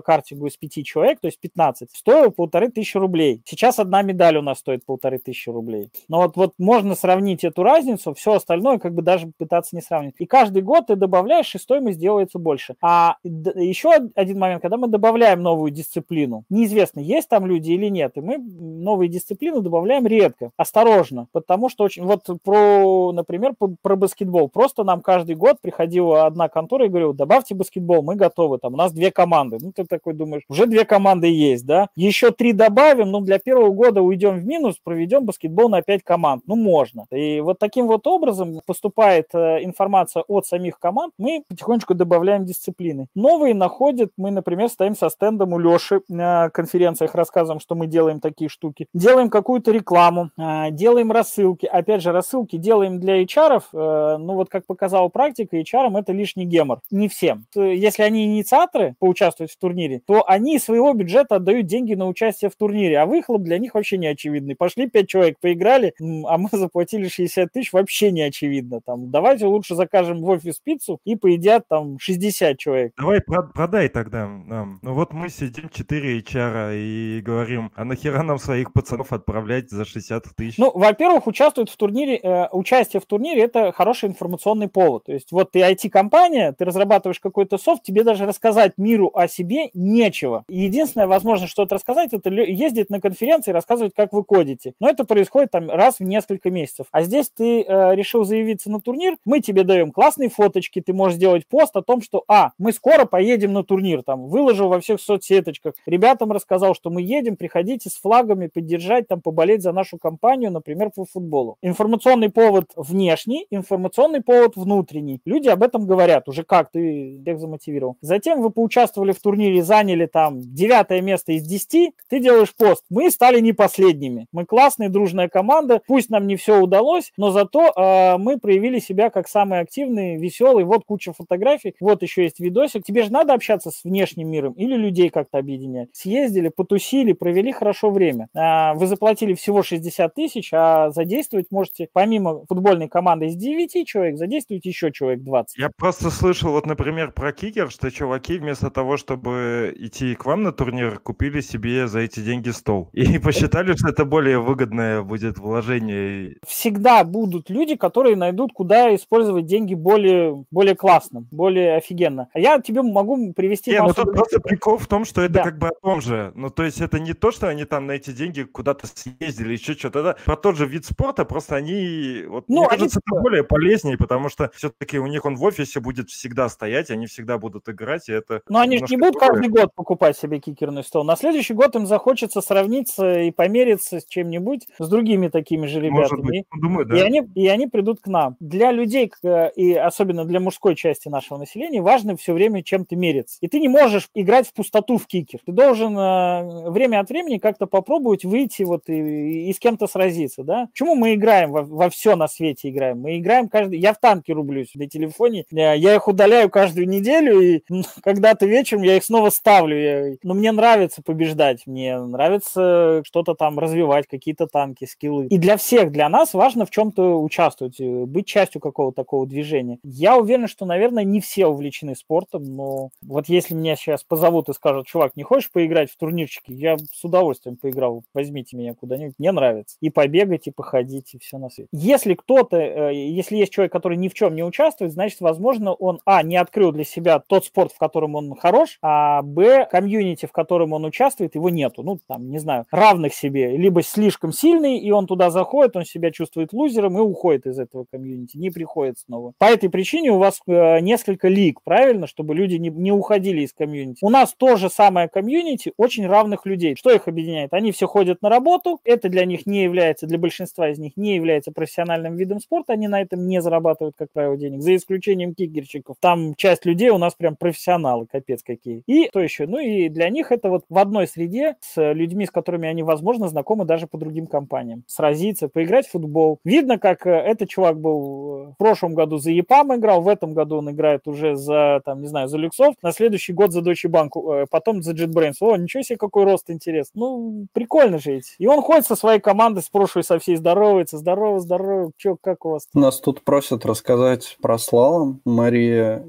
картингу из пяти человек, то есть 15, стоило полторы тысячи рублей. Сейчас одна медаль у нас стоит полторы тысячи рублей. Но вот, вот можно сравнить эту разницу, все остальное как бы даже пытаться не сравнить. И каждый год ты добавляешь, и стоимость делается больше. А еще один момент, когда мы добавляем новую дисциплину, неизвестно, есть там люди или нет, и мы новые дисциплины добавляем редко, осторожно, потому что очень, вот про, например, про баскетбол. Просто нам каждый год приходила одна контора и говорила, добавьте баскетбол, мы готовы, там у нас две команды. Ну, ты такой думаешь, уже две команды есть, да? Еще три добавим, ну, для первого года уйдем в минус, проведем баскетбол на пять команд. Ну, можно. И вот таким вот образом поступает э, информация от самих команд, мы потихонечку добавляем дисциплины. Новые находят, мы, например, стоим со стендом у Леши на конференциях, рассказываем, что мы делаем такие штуки. Делаем какую-то рекламу, э, делаем рассылки. Опять же, рассылки делаем для HR, э, ну вот как показала практика, HR это лишний гемор. Не всем. Если они инициаторы поучаствовать в турнире, то они из своего бюджета отдают деньги на участие в турнире, а выхлоп для них вообще не очевидный. Пошли пять человек, поиграли, а мы заплатили 60 тысяч, вообще не очевидно. Там, давайте лучше закажем в офис пиццу и поедят там 60 человек. Давай продай тогда нам. Ну вот мы сидим 4 HR и говорим, а нахера нам своих пацанов отправлять за 60 тысяч? Ну, во-первых, участвуют в турнире, э, участие в турнире это хороший информационный повод. То есть вот ты IT-компания, ты разрабатываешь какой-то софт, тебе даже рассказать миру о себе нечего. Единственная возможность что-то рассказать, это ездить на конференции и рассказывать, как вы кодите. Но это происходит там раз в несколько месяцев. А здесь ты э, решил заявиться на турнир, мы тебе даем классные фоточки, ты можешь сделать пост о том, что, а, мы скоро поедем на турнир, там, выложил во всех соцсеточках, ребятам рассказал, что мы едем, приходите с флагами поддержать, там, поболеть за нашу компанию, например, по футболу. Информационный повод внешний, информационный повод внутренний. Люди об этом говорят, уже как ты всех замотивировал. Затем вы поучаствовали в турнире, заняли там девятое место из десяти, ты делаешь пост. Мы стали не последними. Мы классная, дружная команда, пусть нам не все удалось, но зато э, мы проявили себя как самые активные, веселые. Вот куча фотографий, вот еще есть видосик. Тебе же надо общаться с внешним миром или людей как-то объединять. Съездили, потусили, провели хорошо время. Э, вы заплатили всего 60 тысяч, а задействовать можете помимо футбольной команды из 9 человек, задействовать еще человек 20. Я просто слышал, вот, например, про кикер, что чуваки вместо того, чтобы идти к вам на турнир, купили себе за эти деньги стол. И посчитали, что это более выгодное будет вложение. Всегда будут люди, которые найдут, куда использовать деньги более, более классно, более офигенно. А я тебе могу привести... Не, ну тут просто прикол в том, что это да. как бы о том же. Ну, то есть это не то, что они там на эти деньги куда-то съездили, еще что-то. Это про тот же вид спорта, просто они... Вот, ну, мне они... кажется, это более полезнее, потому что все-таки у них он в офисе будет всегда стоять, они всегда будут играть, и это... Но они же не будут другое. каждый год покупать себе кикерный стол. На следующий год им захочется сравниться и помериться с чем-нибудь, с другими такими же ребятами. Ну, думаю, да. и, они, и они придут к нам. Для людей, и особенно для мужской части нашего населения, важно все время чем-то мериться. И ты не можешь играть в пустоту в кикер. Ты должен э, время от времени как-то попробовать выйти вот и, и с кем-то сразиться, да? Почему мы играем во, во все на свете играем? Мы играем каждый... Я в танке рублюсь на телефоне, я их удаляю каждую неделю, и когда-то вечером я их снова ставлю. Я... Но мне нравится побеждать, мне нравится что-то там развивать, какие-то танки, скиллы. И для всех, для нас важно в чем-то участвовать, э, быть частью какого-то такого движения. Я уверен, что, наверное, не все увлечены спортом, но вот если меня сейчас позовут и скажут, чувак, не хочешь поиграть в турнирчики? Я с удовольствием поиграл, возьмите меня куда-нибудь, мне нравится. И побегать, и походить, и все на свете. Если кто-то, э, если есть человек, который ни в чем не участвует, значит, возможно, он, а, не открыл для себя тот спорт, в котором он хорош, а, б, комьюнити, в котором он участвует, его нету. Ну, там, не знаю, равных себе. Либо слишком сильный, и он туда заходит, он себя чувствует лузером и уходит из этого комьюнити, не приходит снова. По этой причине у вас э, несколько лиг, правильно, чтобы люди не, не уходили из комьюнити. У нас то же самое комьюнити очень равных людей. Что их объединяет? Они все ходят на работу, это для них не является, для большинства из них не является профессиональным видом спорта, они на этом не зарабатывают, как правило, денег, за исключением кикерщиков. Там часть людей у нас прям профессионалы, капец какие. И то еще? Ну и для них это вот в одной среде с людьми, с которыми они, возможно, знакомы даже по другим компаниям. Сразиться, поиграть в футбол. Видно, как э, этот чувак был э, в прошлом году за ЕПАМ играл, в этом году он играет уже за, там, не знаю, за Люксов, на следующий год за Deutsche Bank, э, потом за JetBrains. О, ничего себе, какой рост интерес. Ну, прикольно ведь. И он ходит со своей командой, с прошлой со всей здоровается. Здорово, здорово. Че, как у вас? Нас тут просят рассказать про слалом Мария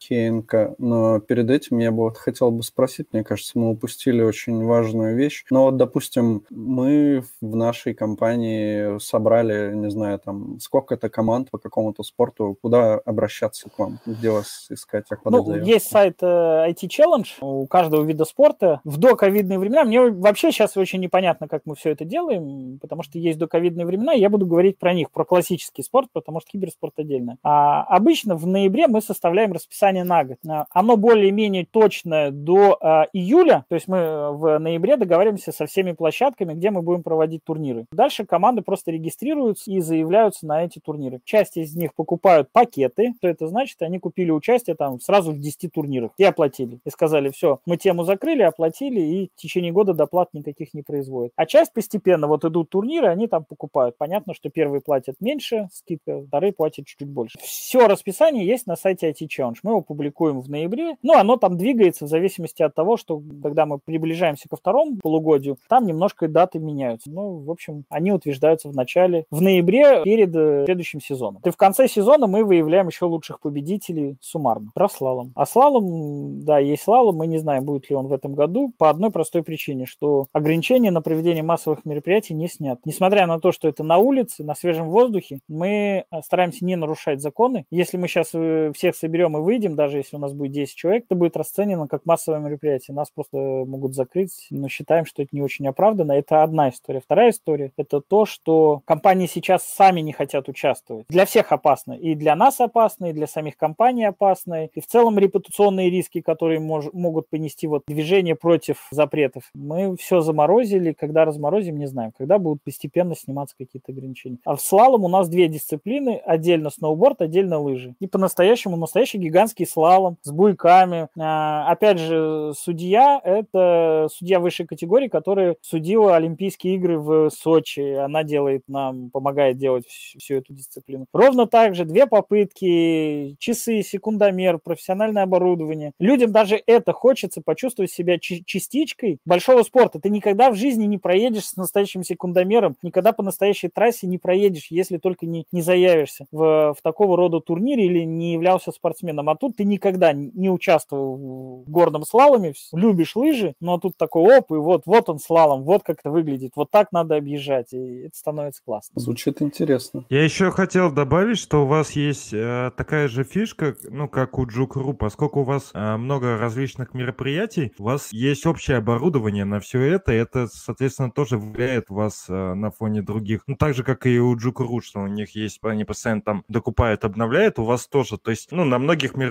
Михеенко, но перед этим я бы вот хотел бы спросить, мне кажется, мы упустили очень важную вещь. Но вот, допустим, мы в нашей компании собрали, не знаю, там, сколько-то команд по какому-то спорту, куда обращаться к вам, где вас искать, как ну, заявку? Есть сайт э, IT Challenge у каждого вида спорта. В доковидные времена, мне вообще сейчас очень непонятно, как мы все это делаем, потому что есть доковидные времена, и я буду говорить про них, про классический спорт, потому что киберспорт отдельно. А обычно в ноябре мы составляем расписание на год. Оно более-менее точное до э, июля, то есть мы в ноябре договариваемся со всеми площадками, где мы будем проводить турниры. Дальше команды просто регистрируются и заявляются на эти турниры. Часть из них покупают пакеты, что это значит, они купили участие там сразу в 10 турнирах и оплатили. И сказали, все, мы тему закрыли, оплатили, и в течение года доплат никаких не производят. А часть постепенно, вот идут турниры, они там покупают. Понятно, что первые платят меньше, скидка, вторые платят чуть-чуть больше. Все расписание есть на сайте IT Challenge. Мы его публикуем в ноябре. Ну, оно там двигается в зависимости от того, что когда мы приближаемся ко второму полугодию, там немножко даты меняются. Ну, в общем, они утверждаются в начале, в ноябре перед э, следующим сезоном. И в конце сезона мы выявляем еще лучших победителей суммарно. Про слалом. А слалом, да, есть слалом, мы не знаем, будет ли он в этом году, по одной простой причине, что ограничения на проведение массовых мероприятий не снят. Несмотря на то, что это на улице, на свежем воздухе, мы э, стараемся не нарушать законы. Если мы сейчас э, всех соберем и выйдем, даже если у нас будет 10 человек, это будет расценено как массовое мероприятие. Нас просто могут закрыть, но считаем, что это не очень оправданно. Это одна история. Вторая история – это то, что компании сейчас сами не хотят участвовать. Для всех опасно. И для нас опасно, и для самих компаний опасно. И в целом репутационные риски, которые мож- могут понести вот движение против запретов. Мы все заморозили. Когда разморозим, не знаем. Когда будут постепенно сниматься какие-то ограничения. А в слалом у нас две дисциплины. Отдельно сноуборд, отдельно лыжи. И по-настоящему настоящий гигантский слалом с буйками. А, опять же, судья – это судья высшей категории, которая судила Олимпийские игры в Сочи. Она делает нам, помогает делать всю, всю эту дисциплину. Ровно так же две попытки, часы, секундомер, профессиональное оборудование. Людям даже это хочется почувствовать себя частичкой большого спорта. Ты никогда в жизни не проедешь с настоящим секундомером, никогда по настоящей трассе не проедешь, если только не, не заявишься в, в такого рода турнире или не являлся спортсменом. А тут тут ты никогда не участвовал в горном слаломе, любишь лыжи, но тут такой оп, и вот, вот он слалом, вот как это выглядит, вот так надо объезжать, и это становится классно. Звучит интересно. Я еще хотел добавить, что у вас есть э, такая же фишка, ну, как у Джукру, поскольку у вас э, много различных мероприятий, у вас есть общее оборудование на все это, и это, соответственно, тоже влияет вас э, на фоне других. Ну, так же, как и у Джукру, что у них есть, они постоянно там докупают, обновляют, у вас тоже. То есть, ну, на многих мероприятиях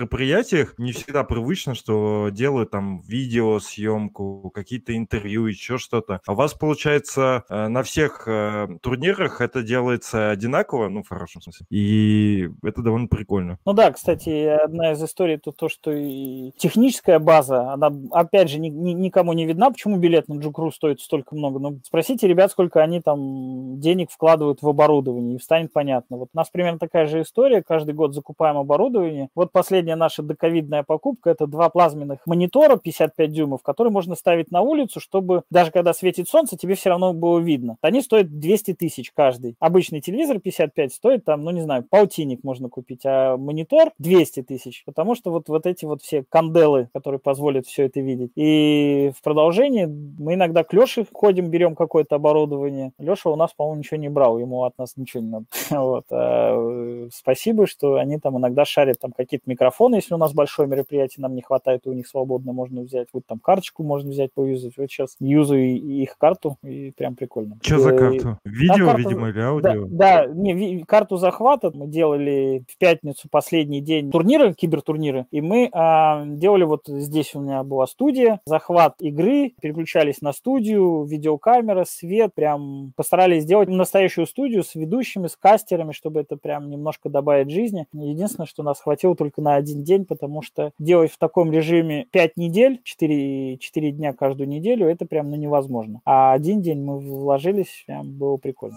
не всегда привычно, что делают там видеосъемку, какие-то интервью, еще что-то. А у вас, получается, э, на всех э, турнирах это делается одинаково, ну, в хорошем смысле. И это довольно прикольно. Ну да, кстати, одна из историй это то, что и техническая база, она, опять же, ни, ни, никому не видна, почему билет на Джукру стоит столько много. Ну, спросите ребят, сколько они там денег вкладывают в оборудование, и станет понятно. Вот у нас примерно такая же история, каждый год закупаем оборудование. Вот последняя наша доковидная покупка, это два плазменных монитора 55 дюймов, которые можно ставить на улицу, чтобы даже когда светит солнце, тебе все равно было видно. Они стоят 200 тысяч каждый. Обычный телевизор 55 стоит там, ну не знаю, полтинник можно купить, а монитор 200 тысяч, потому что вот, вот эти вот все канделы, которые позволят все это видеть. И в продолжении мы иногда к Леше ходим, берем какое-то оборудование. Леша у нас, по-моему, ничего не брал, ему от нас ничего не надо. Вот. А э, спасибо, что они там иногда шарят там какие-то микрофоны, если у нас большое мероприятие, нам не хватает, и у них свободно можно взять. Вот там карточку можно взять, поюзать. Вот сейчас юзаю их карту, и прям прикольно. Что за карту? Видео, карту... видимо, или аудио? Да, да не, карту захвата мы делали в пятницу, последний день турнира, кибертурниры, и мы а, делали вот здесь у меня была студия, захват игры, переключались на студию, видеокамера, свет, прям постарались сделать настоящую студию с ведущими, с кастерами, чтобы это прям немножко добавить жизни. Единственное, что нас хватило только на один день, потому что делать в таком режиме 5 недель, 4, 4 дня каждую неделю, это прям ну, невозможно. А один день мы вложились, прям было прикольно.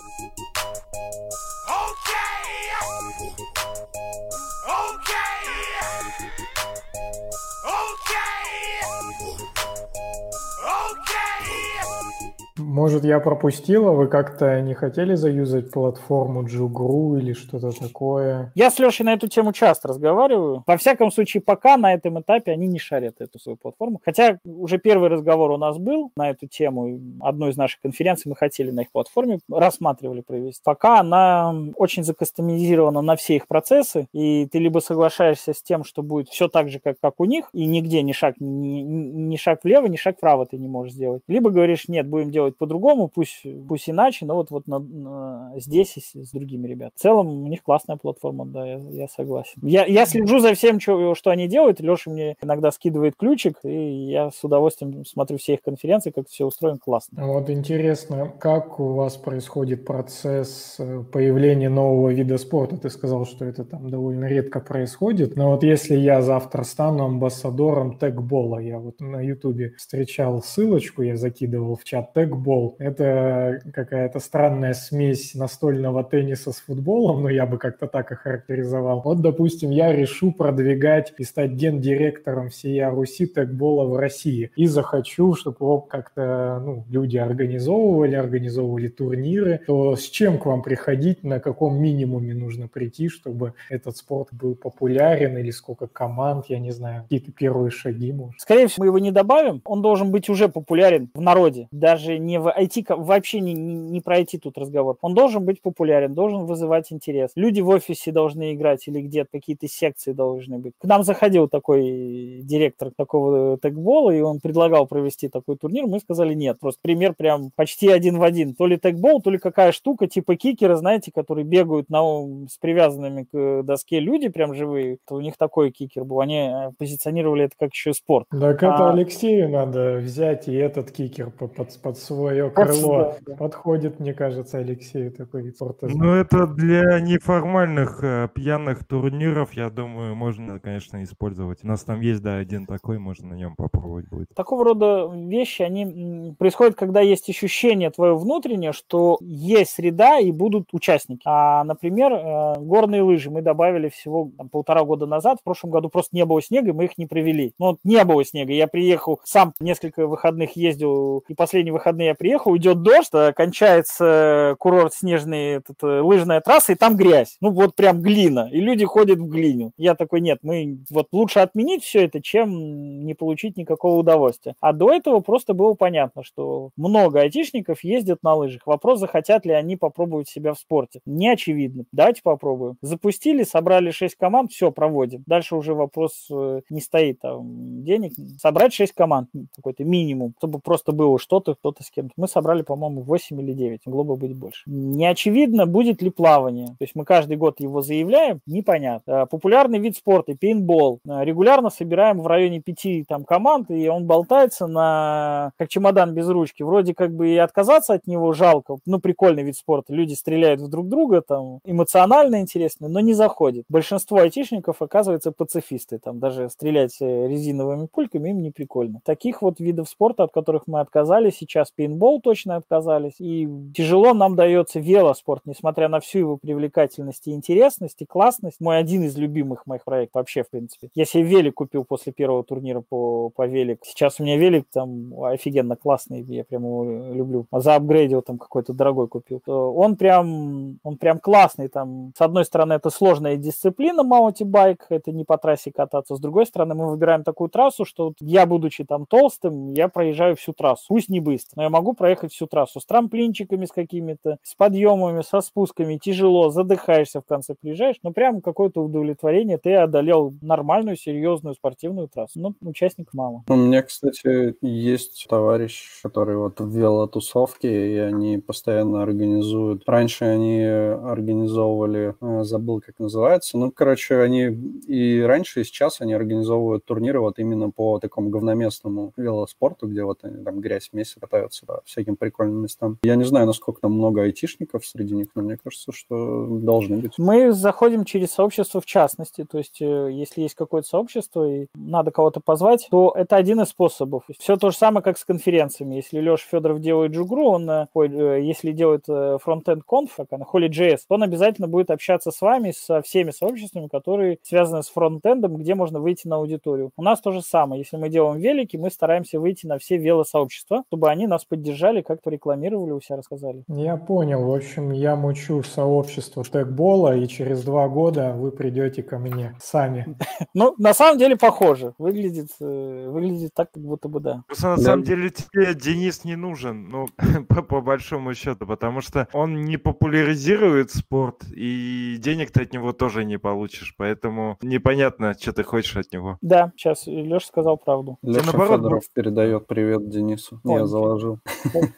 Может, я пропустила? Вы как-то не хотели заюзать платформу Джугру или что-то такое? Я с Лешей на эту тему часто разговариваю. Во всяком случае, пока на этом этапе они не шарят эту свою платформу. Хотя уже первый разговор у нас был на эту тему. Одну из наших конференций мы хотели на их платформе, рассматривали провести. Пока она очень закастомизирована на все их процессы, и ты либо соглашаешься с тем, что будет все так же, как, как у них, и нигде ни шаг, ни, ни шаг влево, ни шаг вправо ты не можешь сделать. Либо говоришь, нет, будем делать по-другому, пусть, пусть иначе, но вот, вот на, на, здесь и с, с другими ребятами. В целом у них классная платформа, да, я, я согласен. Я, я слежу за всем, что, что они делают. Леша мне иногда скидывает ключик, и я с удовольствием смотрю все их конференции, как все устроено классно. Вот интересно, как у вас происходит процесс э, появления нового вида спорта? Ты сказал, что это там довольно редко происходит, но вот если я завтра стану амбассадором тегбола, я вот на ютубе встречал ссылочку, я закидывал в чат тегбол, футбол. Это какая-то странная смесь настольного тенниса с футболом, но я бы как-то так охарактеризовал. Вот, допустим, я решу продвигать и стать гендиректором всей Руси тегбола в России. И захочу, чтобы его как-то ну, люди организовывали, организовывали турниры. То с чем к вам приходить, на каком минимуме нужно прийти, чтобы этот спорт был популярен, или сколько команд, я не знаю, какие-то первые шаги, может? Скорее всего, мы его не добавим. Он должен быть уже популярен в народе. Даже не в IT, вообще не, не про IT тут разговор. Он должен быть популярен, должен вызывать интерес. Люди в офисе должны играть или где-то какие-то секции должны быть. К нам заходил такой директор такого тегбола, и он предлагал провести такой турнир. Мы сказали нет. Просто пример прям почти один в один. То ли тегбол, то ли какая штука, типа кикера, знаете, которые бегают на, с привязанными к доске люди прям живые. То у них такой кикер был. Они э, позиционировали это как еще спорт. Так это а... Алексею надо взять и этот кикер под, под свой свое крыло да. подходит, мне кажется, Алексею такой спорта. Ну, это для неформальных э, пьяных турниров, я думаю, можно, конечно, использовать. У нас там есть, да, один такой, можно на нем попробовать будет. Такого рода вещи, они происходят, когда есть ощущение твое внутреннее, что есть среда и будут участники. А, например, э, горные лыжи мы добавили всего там, полтора года назад, в прошлом году просто не было снега, и мы их не провели. Ну, вот не было снега, я приехал, сам несколько выходных ездил, и последние выходные я приехал, идет дождь, а кончается курорт снежный, этот, э, лыжная трасса, и там грязь. Ну, вот прям глина. И люди ходят в глину. Я такой, нет, мы вот лучше отменить все это, чем не получить никакого удовольствия. А до этого просто было понятно, что много айтишников ездят на лыжах. Вопрос, захотят ли они попробовать себя в спорте. Не очевидно. Давайте попробуем. Запустили, собрали 6 команд, все, проводим. Дальше уже вопрос э, не стоит там, денег. Собрать 6 команд, какой-то минимум, чтобы просто было что-то, кто-то с Мы собрали, по-моему, 8 или 9, могло бы быть больше. Не очевидно, будет ли плавание. То есть мы каждый год его заявляем, непонятно. Э, популярный вид спорта, пейнтбол. Э, регулярно собираем в районе 5 там, команд, и он болтается на как чемодан без ручки. Вроде как бы и отказаться от него жалко. Ну, прикольный вид спорта. Люди стреляют в друг друга, там, эмоционально интересно, но не заходит. Большинство айтишников, оказывается, пацифисты. Там даже стрелять э, резиновыми пульками им не прикольно. Таких вот видов спорта, от которых мы отказались, сейчас пейнтбол точно отказались. И тяжело нам дается велоспорт, несмотря на всю его привлекательность и интересность, и классность. Мой один из любимых моих проектов вообще, в принципе. Я себе велик купил после первого турнира по, по велик. Сейчас у меня велик там офигенно классный, я прям его люблю. А заапгрейдил там какой-то дорогой купил. Он прям, он прям классный. Там, с одной стороны, это сложная дисциплина маунтибайк, это не по трассе кататься. С другой стороны, мы выбираем такую трассу, что вот я, будучи там толстым, я проезжаю всю трассу. Пусть не быстро, но я могу проехать всю трассу с трамплинчиками, с какими-то, с подъемами, со спусками. Тяжело, задыхаешься в конце, приезжаешь, но прям какое-то удовлетворение. Ты одолел нормальную, серьезную спортивную трассу. Ну, участник мало. У меня, кстати, есть товарищ, который вот в велотусовке, и они постоянно организуют. Раньше они организовывали, э, забыл, как называется, ну, короче, они и раньше, и сейчас они организовывают турниры вот именно по такому говноместному велоспорту, где вот они там грязь вместе катаются всяким прикольным местам. Я не знаю, насколько там много айтишников среди них, но мне кажется, что должны быть. Мы заходим через сообщество в частности, то есть э, если есть какое-то сообщество и надо кого-то позвать, то это один из способов. Все то же самое, как с конференциями. Если Леша Федоров делает Джугру, он, э, э, если делает фронтенд конф, как она, Holy.js, он обязательно будет общаться с вами, со всеми сообществами, которые связаны с фронтендом, где можно выйти на аудиторию. У нас то же самое. Если мы делаем велики, мы стараемся выйти на все велосообщества, чтобы они нас поддержали, как-то рекламировали, у себя рассказали. Я понял. В общем, я мучу сообщество тегбола, и через два года вы придете ко мне сами. Ну, на самом деле похоже. Выглядит, э, выглядит так, как будто бы да. На самом деле тебе Денис не нужен, ну, по большому счету, потому что он не популяризирует спорт, и денег ты от него тоже не получишь, поэтому непонятно, что ты хочешь от него. Да, сейчас Леша сказал правду. Леша наоборот, Федоров передает привет Денису. Ой, Я заложил.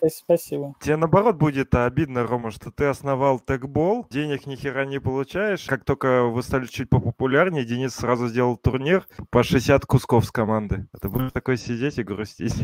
Спасибо. Тебе наоборот будет обидно, Рома, что ты основал тегбол, денег ни хера не получаешь. Как только вы стали чуть попопулярнее, Денис сразу сделал турнир по 60 кусков с команды. Это будешь такой сидеть и грустить.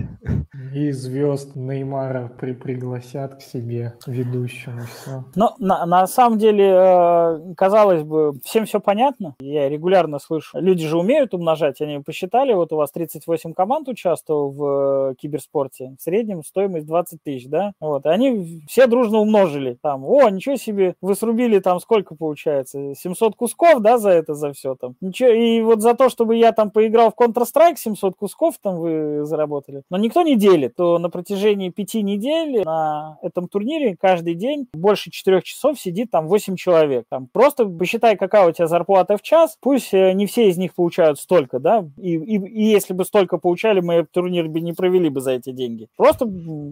И звезд Неймара при пригласят к себе ведущему. Все. Но на, на самом деле, э, казалось бы, всем все понятно. Я регулярно слышу. Люди же умеют умножать. Они посчитали, вот у вас 38 команд участвовало в э, киберспорте. В среднем стоимость 20 тысяч, да? Вот. И они все дружно умножили. Там, о, ничего себе, вы срубили там сколько получается? 700 кусков, да, за это, за все там? Ничего. И вот за то, чтобы я там поиграл в Counter-Strike, 700 кусков там вы заработали. Но никто не делит. То на протяжении пяти недель на этом турнире каждый день больше 4 часов сидит там 8 человек. Там просто посчитай, какая у тебя зарплата в час. Пусть э, не все из них получают столько, да, и, и, и если бы столько получали, мы турнир бы не провели бы за эти деньги. Просто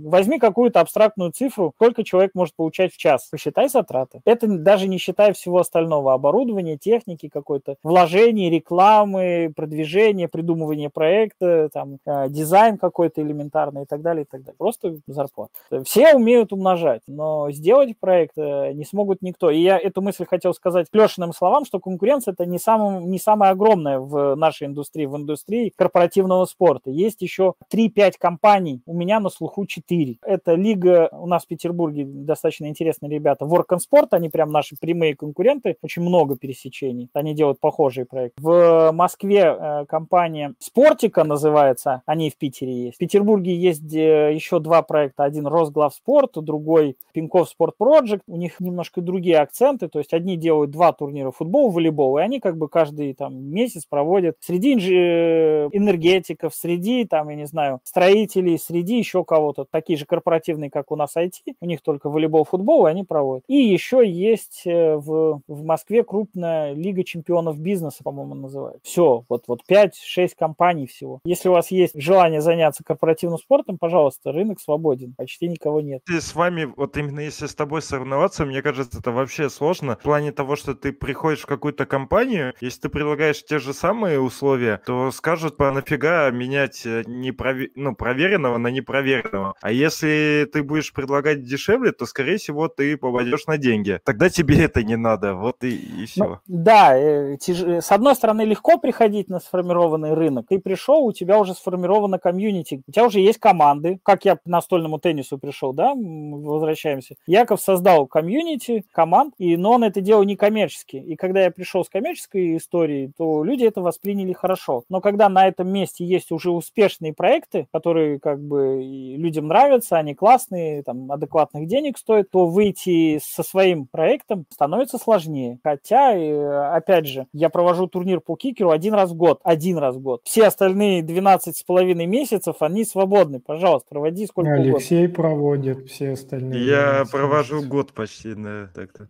возьми какую-то абстрактную цифру, сколько человек может получать в час. Посчитай затраты. Это даже не считая всего остального. Оборудования, техники какой-то, вложений, рекламы, продвижения, придумывания проекта, там, э, дизайн какой-то элементарный и так далее, и так далее. Просто зарплата. Все умеют умножать, но сделать проект э, не смогут никто. И я эту мысль хотел сказать Лешиным словам, что конкуренция это не, самым, не самая огромная в нашей индустрии, в индустрии корпоративного спорта. Есть еще 3-5 компаний, у меня на слуху 4. Это лига, у нас в Петербурге достаточно интересные ребята, Work and Sport, они прям наши прямые конкуренты, очень много пересечений, они делают похожие проекты. В Москве э, компания Спортика называется, они в Питере есть. В Петербурге есть э, еще два проекта, один Росглавспорт, другой Пинков Спорт Project, у них немножко другие акценты, то есть одни делают два турнира футбол, волейбол, и они как бы каждый там месяц проводят среди инж... энергетиков, среди там, я не знаю, строителей, среди еще кого-то такие же корпоративные, как у нас IT, у них только волейбол, футбол, и они проводят. И еще есть э, в, в Москве крупная лига чемпионов бизнеса, по-моему, называют. Все, вот, вот 5-6 компаний всего. Если у вас есть желание заняться корпоративным спортом, пожалуйста, рынок свободен, почти никого нет. И с вами, вот именно если с тобой соревноваться, мне кажется, это вообще сложно. В плане того, что ты приходишь в какую-то компанию, если ты предлагаешь те же самые условия, то скажут, по нафига менять э, неправе... ну, проверенного на непроверенного. А если ты будешь предлагать дешевле, то, скорее всего, ты попадешь на деньги. Тогда тебе это не надо, вот и, и все. Ну, да, э, тяж... с одной стороны, легко приходить на сформированный рынок. Ты пришел, у тебя уже сформирована комьюнити, у тебя уже есть команды, как я к настольному теннису пришел, да, возвращаемся. Яков создал комьюнити, команд, и, но он это делал не коммерчески. И когда я пришел с коммерческой историей, то люди это восприняли хорошо. Но когда на этом месте есть уже успешные проекты, которые как бы людям нравятся, они классные, там, адекватных денег стоят, то выйти со своим проектом становится сложнее. Хотя, опять же, я провожу турнир по кикеру один раз в год. Один раз в год. Все остальные 12 с половиной месяцев, они свободны. Пожалуйста, проводи сколько Алексей угодно. проводит, все остальные. Я провожу год почти на так-то.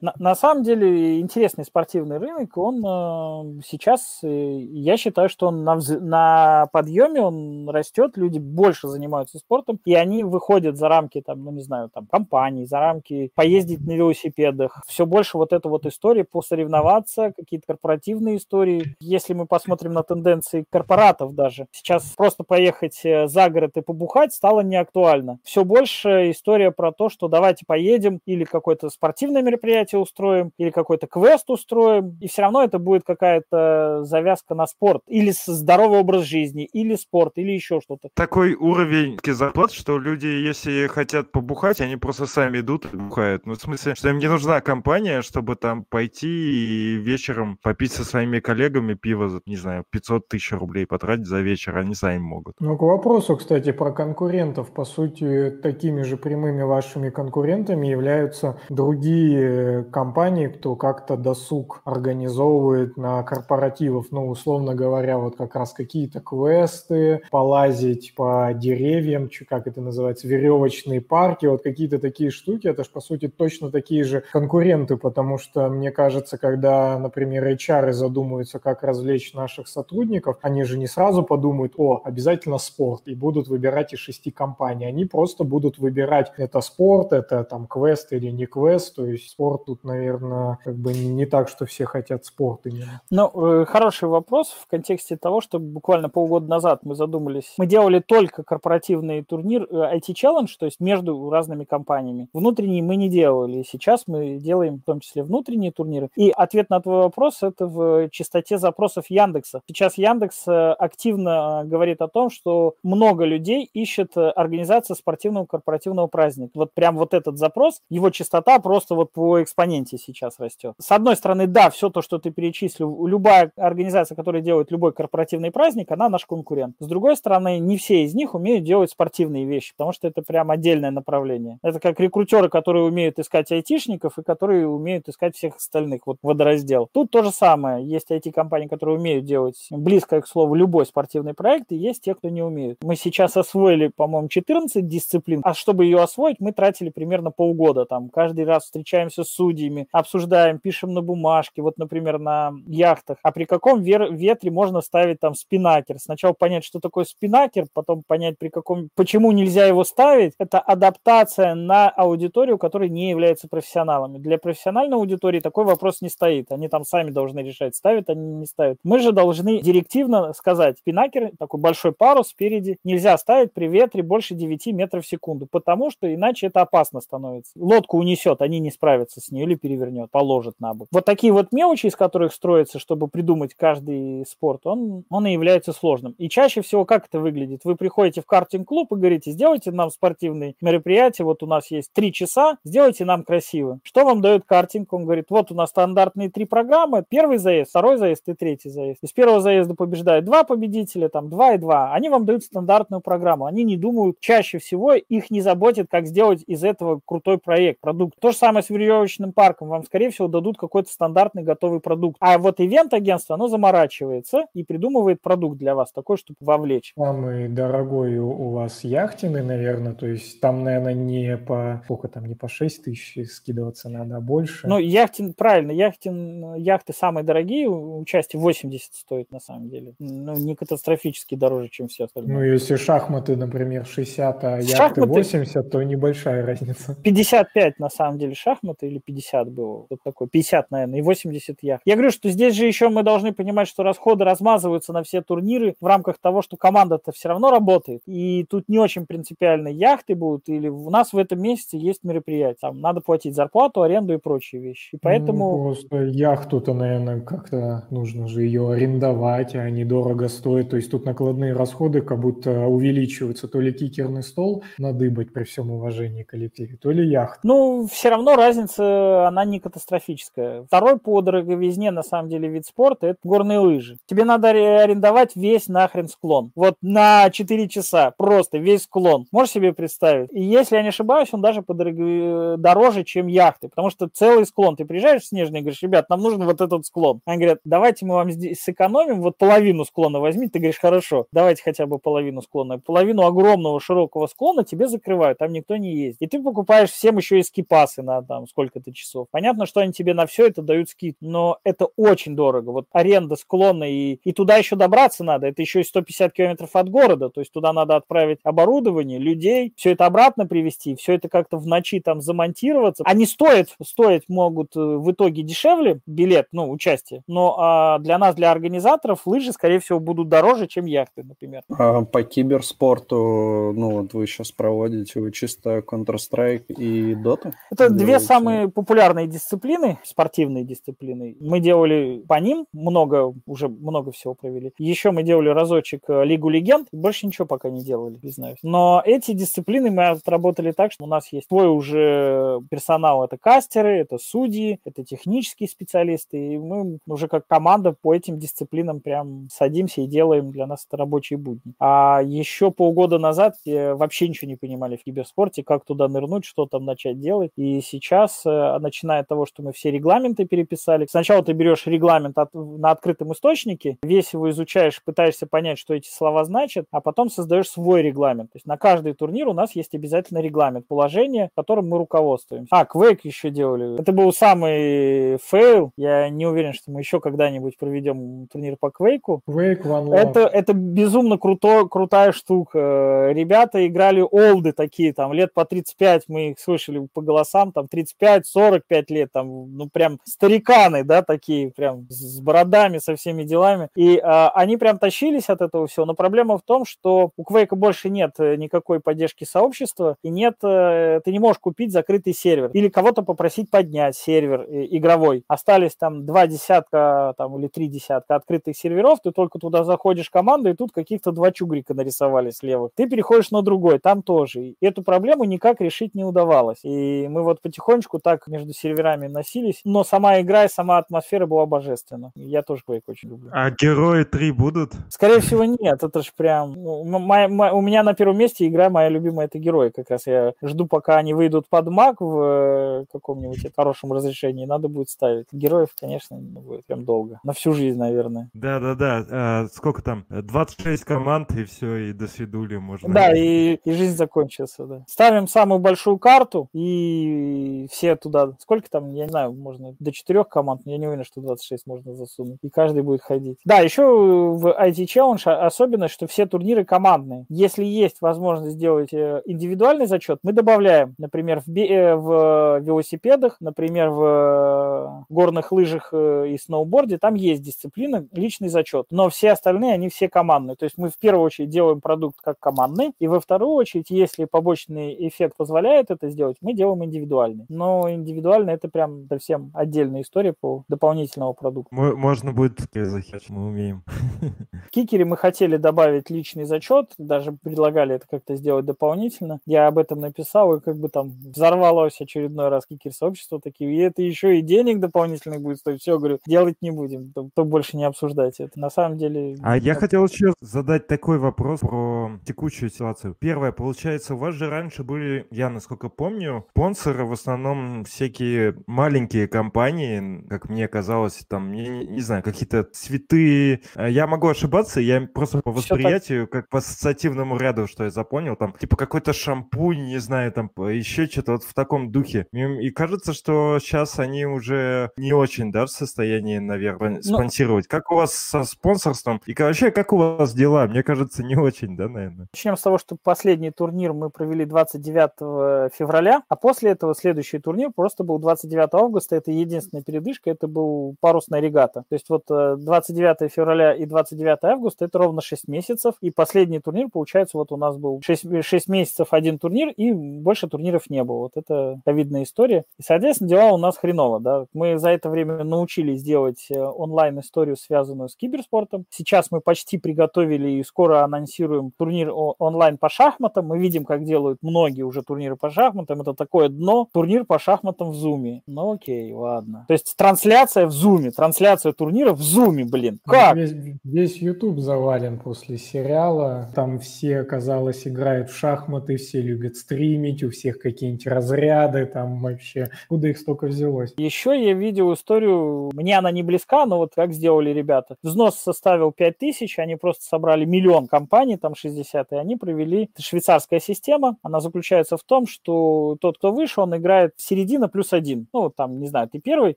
На, на самом деле, интересный спортивный рынок, он э, сейчас, э, я считаю, что он на, на подъеме, он растет, люди больше занимаются спортом, и они выходят за рамки, там, ну, не знаю, там, компаний, за рамки поездить на велосипедах. Все больше вот эта вот история посоревноваться, какие-то корпоративные истории. Если мы посмотрим на тенденции корпоратов даже, сейчас просто поехать э, за город и побухать стало неактуально. Все больше история про то, что давайте поедем или какое-то спортивное мероприятие устроим, или какой-то квест устроим, и все равно это будет какая-то завязка на спорт. Или здоровый образ жизни, или спорт, или еще что-то. Такой уровень зарплат, что люди, если хотят побухать, они просто сами идут и бухают. Ну, в смысле, что им не нужна компания, чтобы там пойти и вечером попить со своими коллегами пиво, не знаю, 500 тысяч рублей потратить за вечер, они сами могут. Ну, к вопросу, кстати, про конкурентов. По сути, такими же прямыми вашими конкурентами являются другие компании, кто как-то досуг организовывает на корпоративов, ну, условно говоря, вот как раз какие-то квесты, полазить по деревьям, как это называется, веревочные парки, вот какие-то такие штуки, это же, по сути, точно такие же конкуренты, потому что, мне кажется, когда, например, HR задумываются, как развлечь наших сотрудников, они же не сразу подумают, о, обязательно спорт, и будут выбирать из шести компаний. Они просто будут выбирать, это спорт, это там квест или не квест, то есть спорт тут, наверное, как бы не, так, что все хотят спорт именно. Ну, э, хороший вопрос в контексте того, что буквально полгода назад мы задумались. Мы делали только корпоративный турнир IT э, Challenge, то есть между разными компаниями. Внутренний мы не делали. Сейчас мы делаем в том числе внутренние турниры. И ответ на твой вопрос это в чистоте запросов Яндекса. Сейчас Яндекс э, активно говорит о том, что много людей ищет организацию спортивного корпоративного праздника. Вот прям вот этот запрос, его частота просто вот по экспоненте сейчас растет. С одной стороны, да, все то, что ты перечислил, любая организация, которая делает любой корпоративный праздник, она наш конкурент. С другой стороны, не все из них умеют делать спортивные вещи, потому что это прям отдельное направление. Это как рекрутеры, которые умеют искать айтишников и которые умеют искать всех остальных, вот водораздел. Тут то же самое. Есть IT-компании, которые умеют делать близко к слову любой спортивный проект, и есть те, кто не умеют. Мы сейчас освоили, по-моему, 14 дисциплин, а чтобы ее освоить, мы тратили примерно полгода. Там каждый раз встречаемся с судьями, обсуждаем, пишем на бумажке, вот, например, на яхтах. А при каком ветре можно ставить там спинакер? Сначала понять, что такое спинакер, потом понять, при каком, почему нельзя его ставить. Это адаптация на аудиторию, которая не является профессионалами. Для профессиональной аудитории такой вопрос не стоит. Они там сами должны решать, ставят они не ставят. Мы же должны директивно сказать, спинакер, такой большой парус спереди, нельзя ставить при ветре больше 9 метров в секунду, потому что иначе это опасно становится. Лодку унесет, они не справятся с ней или перевернет, положит на бок. Вот такие вот мелочи, из которых строится, чтобы придумать каждый спорт, он, он и является сложным. И чаще всего как это выглядит? Вы приходите в картинг-клуб и говорите, сделайте нам спортивное мероприятие, вот у нас есть три часа, сделайте нам красиво. Что вам дает картинг? Он говорит, вот у нас стандартные три программы, первый заезд, второй заезд и третий заезд. Из первого заезда побеждают два победителя, там два и два. Они вам дают стандартную программу. Они не думают, чаще всего их не заботит, как сделать из этого крутой проект, продукт. То же самое с веревочным парком. Вам, скорее всего, дадут какой-то стандартный готовый продукт. А вот ивент-агентство, оно заморачивается и придумывает продукт для вас, такой, чтобы вовлечь. Самый дорогой у вас с яхтиной, наверное, то есть там, наверное, не по, сколько там, не по 6 тысяч скидываться надо, а больше. Ну, яхтин, правильно, яхтин, яхты самые дорогие, участие 80 стоит на самом деле. Ну, не катастрофически дороже, чем все остальные. Ну, если шахматы, например, 60, а яхты шахматы... 80, то небольшая разница. 55 на самом деле шахматы или 50 было. Вот такой, 50, наверное, и 80 яхт. Я говорю, что здесь же еще мы должны понимать, что расходы размазываются на все турниры в рамках того, что команда-то все равно работает. И тут не очень принципиально яхты будут, или у нас в этом месяце есть мероприятие. Там надо платить зарплату, аренду и прочие вещи. И поэтому... Ну, просто яхту-то, наверное, как-то нужно же ее арендовать, а они дорого стоят. То есть тут накладные расходы как будто увеличиваются. То ли кикерный стол надыбать при всем уважении коллективе, то ли яхт. Ну, все равно разница, она не катастрофическая. Второй по дороговизне, на самом деле, вид спорта – это горные лыжи. Тебе надо арендовать весь нахрен склон. Вот на 4 часа просто весь склон. Можешь себе представить? И если я не ошибаюсь, он даже подорог... дороже, чем яхты, потому что целый склон. Ты приезжаешь в снежный и говоришь, ребят, нам нужен вот этот склон. Они говорят, давайте мы вам здесь сэкономим, вот половину склона возьми. Ты говоришь, хорошо, давайте хотя бы половину склона. Половину огромного широкого склона тебе закрывают, там никто не ездит. И ты покупаешь всем еще и скипасы на там сколько-то часов. Понятно, что они тебе на все это дают скид, но это очень дорого. Вот аренда склона и, и туда еще добраться надо. Это еще и 150 километров от города, то есть туда надо отправить оборудование, людей, все это обратно привезти, все это как-то в ночи там замонтироваться. Они стоят, стоить могут э, в итоге дешевле билет, ну, участие, но а для нас, для организаторов, лыжи, скорее всего, будут дороже, чем яхты, например. А по киберспорту, ну, вот вы сейчас проводите вы чисто Counter-Strike и Dota? Это две самые популярные дисциплины, спортивные дисциплины. Мы делали по ним много, уже много всего провели. Еще мы делали разочек э, Лигу Легенд, больше ничего пока не делали, признаюсь. Но эти дисциплины мы отработали так, что у нас есть свой уже персонал, это кастеры, это судьи, это технические специалисты, и мы уже как команда по этим дисциплинам прям садимся и делаем для нас это рабочие будни. А еще полгода назад вообще ничего не понимали в киберспорте, как туда нырнуть, что там начать делать. И сейчас, э, начиная от того, что мы все регламенты переписали, сначала ты берешь регламент от, на открытом источнике, весь его изучаешь, пытаешься понять, что эти слова значат, а потом создаешь свой регламент. То есть на каждый турнир у нас есть обязательно регламент, положение, которым мы руководствуемся. А, Quake еще делали. Это был самый fail. Я не уверен, что мы еще когда-нибудь проведем турнир по Quake. Quake One Love. Это, это безумно круто, крутая штука. Ребята играли олды такие, там, лет по 35, мы их слышали по голосам, там, 35-45 лет, там, ну, прям стариканы, да, такие, прям с бородами, со всеми делами. И а, они прям тащились от этого всего. Но проблема в том, что у Quake больше нет э, никакой поддержки сообщества, и нет, э, ты не можешь купить закрытый сервер. Или кого-то попросить поднять сервер э, игровой. Остались там два десятка там, или три десятка открытых серверов, ты только туда заходишь команду, и тут каких-то два чугрика нарисовали слева. Ты переходишь на другой, там тоже. И эту проблему никак решить не удавалось. И мы вот потихонечку так между серверами носились, но сама игра и сама атмосфера была божественна. Я тоже Quake очень люблю. А герои 3 будут? Скорее всего, нет. Это же прям... Ну, моя, моя, у меня на первом месте игра моя любимая, это герои. Как раз я жду, пока они выйдут под маг в э, каком-нибудь хорошем разрешении. Надо будет ставить. Героев, конечно, будет прям долго. На всю жизнь, наверное. Да-да-да. А, сколько там? 26 команд, и все, и до свидули можно. Да, и, и жизнь закончится, да. Ставим самую большую карту, и все туда... Сколько там, я не знаю, можно до четырех команд, я не уверен, что 26 можно засунуть. И каждый будет ходить. Да, еще в IT Challenge особенность, что все турниры командные. Если есть возможность сделать э, индивидуальный зачет, мы добавляем, например, в, э, в велосипедах, например, в э, горных лыжах и сноуборде, там есть дисциплина, личный зачет. Но все остальные, они все командные. То есть мы в первую очередь делаем продукт как командный, и во вторую очередь, если побочный эффект позволяет это сделать, мы делаем индивидуальный. Но индивидуально это прям совсем отдельная история по дополнительному продукту. Можно будет захерить, мы умеем. В кикере мы хотели добавить личный зачет, даже предлагали это как-то сделать дополнительно. Я об этом написал, и как бы там взорвалось очередной раз кикер-сообщество, такие, и это еще и денег дополнительных будет стоить. Все, говорю, делать не будем, то, то больше не обсуждать это. На самом деле... А я хотел еще задать такой вопрос про текущую ситуацию. Первое, получается, у вас же раньше были, я насколько помню, спонсоры в основном всякие маленькие компании, как мне казалось, там, не, не знаю, какие-то цветы. Я могу ошибаться, я просто по восприятию, как по ассоциативному ряду разрядов, что я запомнил, там, типа какой-то шампунь, не знаю, там, еще что-то вот в таком духе. И, и кажется, что сейчас они уже не очень, да, в состоянии, наверное, ну спонсировать. Ну, как у вас со спонсорством? И вообще, как у вас дела? Мне кажется, не очень, да, наверное? Начнем с того, что последний турнир мы провели 29 февраля, а после этого следующий турнир просто был 29 августа. Это единственная передышка, это был парусная регата. То есть вот 29 э, февраля и 29 августа это ровно 6 месяцев. И последний турнир, получается, вот у нас был 6, 6 месяцев один турнир, и больше турниров не было. Вот это ковидная история. И, соответственно, дела у нас хреново, да. Мы за это время научились делать э, онлайн-историю, связанную с киберспортом. Сейчас мы почти приготовили и скоро анонсируем турнир онлайн по шахматам. Мы видим, как делают многие уже турниры по шахматам. Это такое дно. Турнир по шахматам в Зуме. Ну окей, ладно. То есть трансляция в Зуме, трансляция турнира в Зуме, блин. Как? Весь, весь YouTube завален после сериала. Там все, казалось, играют в шахматы, все любят стримить, у всех какие-нибудь разряды, там вообще. Куда их столько взялось? Еще я видел историю, мне она не близка, но вот как сделали ребята. Взнос составил 5000, они просто собрали миллион компаний, там 60, и они провели швейцарская система. Она заключается в том, что тот, кто выше, он играет середина плюс один. Ну, вот там, не знаю, ты первый,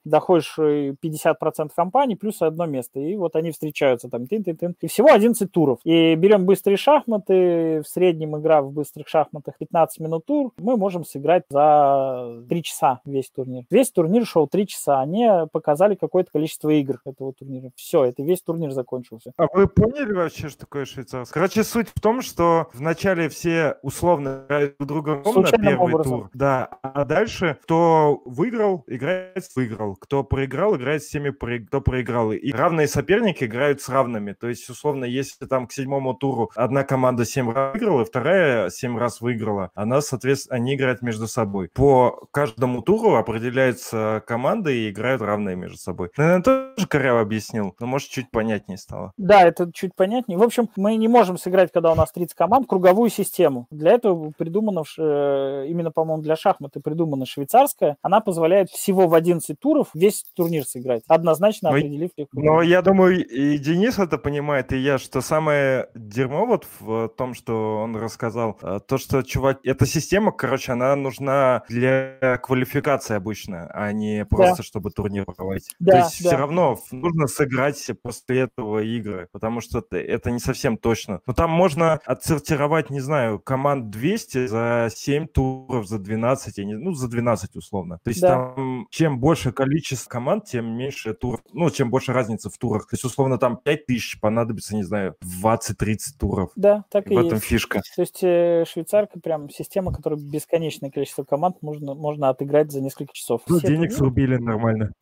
доходишь 50% э, компании плюс одно место. И вот они встречаются там, тын -тын -тын. и всего 11 туров. И берем быстрые шахматы, в среднем игра в быстрых шахматах 15 минут тур, мы можем сыграть за 3 часа весь турнир. Весь турнир шел 3 часа, они показали какое-то количество игр этого турнира. Все, это весь турнир закончился. А вы поняли вообще, что такое швейцарский? Короче, суть в том, что вначале все условно играют друг друга на первый образом. тур. Да, а дальше кто выиграл, играет выиграл. Кто проиграл, играет с теми, кто проиграл. И равные соперники играют с равными. То есть, условно, если там к седьмому туру одна команда 7 раз выиграла, вторая 7 раз выиграла, она, соответственно, они играют между собой. По каждому туру определяется команда и играют равные между собой. Наверное, тоже коряво объяснил, но может чуть понятнее стало. Да, это чуть понятнее. В общем, мы не можем сыграть, когда у нас 30 команд, круговую систему. Для этого придумана, э, именно, по-моему, для шахматы придумана швейцарская. Она позволяет всего в 11 туров весь турнир сыграть, однозначно но, определив их. Но я думаю, и Денис это понимает, и я, что самое дерьмо вот в том, что он рассказал, э, то, что, чувак, эта система, короче, она нужна для квалификации обычно, а не просто, да. чтобы турнир проводить. Да, то есть да. все равно нужно сыграть после этого игры, потому что это, не совсем точно. Но там можно отсортировать, не знаю, команд 200 за 7 туров, за 12, я не, ну, за 12 условно. То есть да. там чем больше количество команд, тем меньше туров, ну, чем больше разница в турах. То есть, условно, там 5 тысяч понадобится, не знаю, 20-30 туров. Да, так и В этом есть. Фишка. То есть э, швейцарка прям система, которая бесконечное количество команд можно, можно отыграть за несколько часов. Ну, Все денег срубили нормально.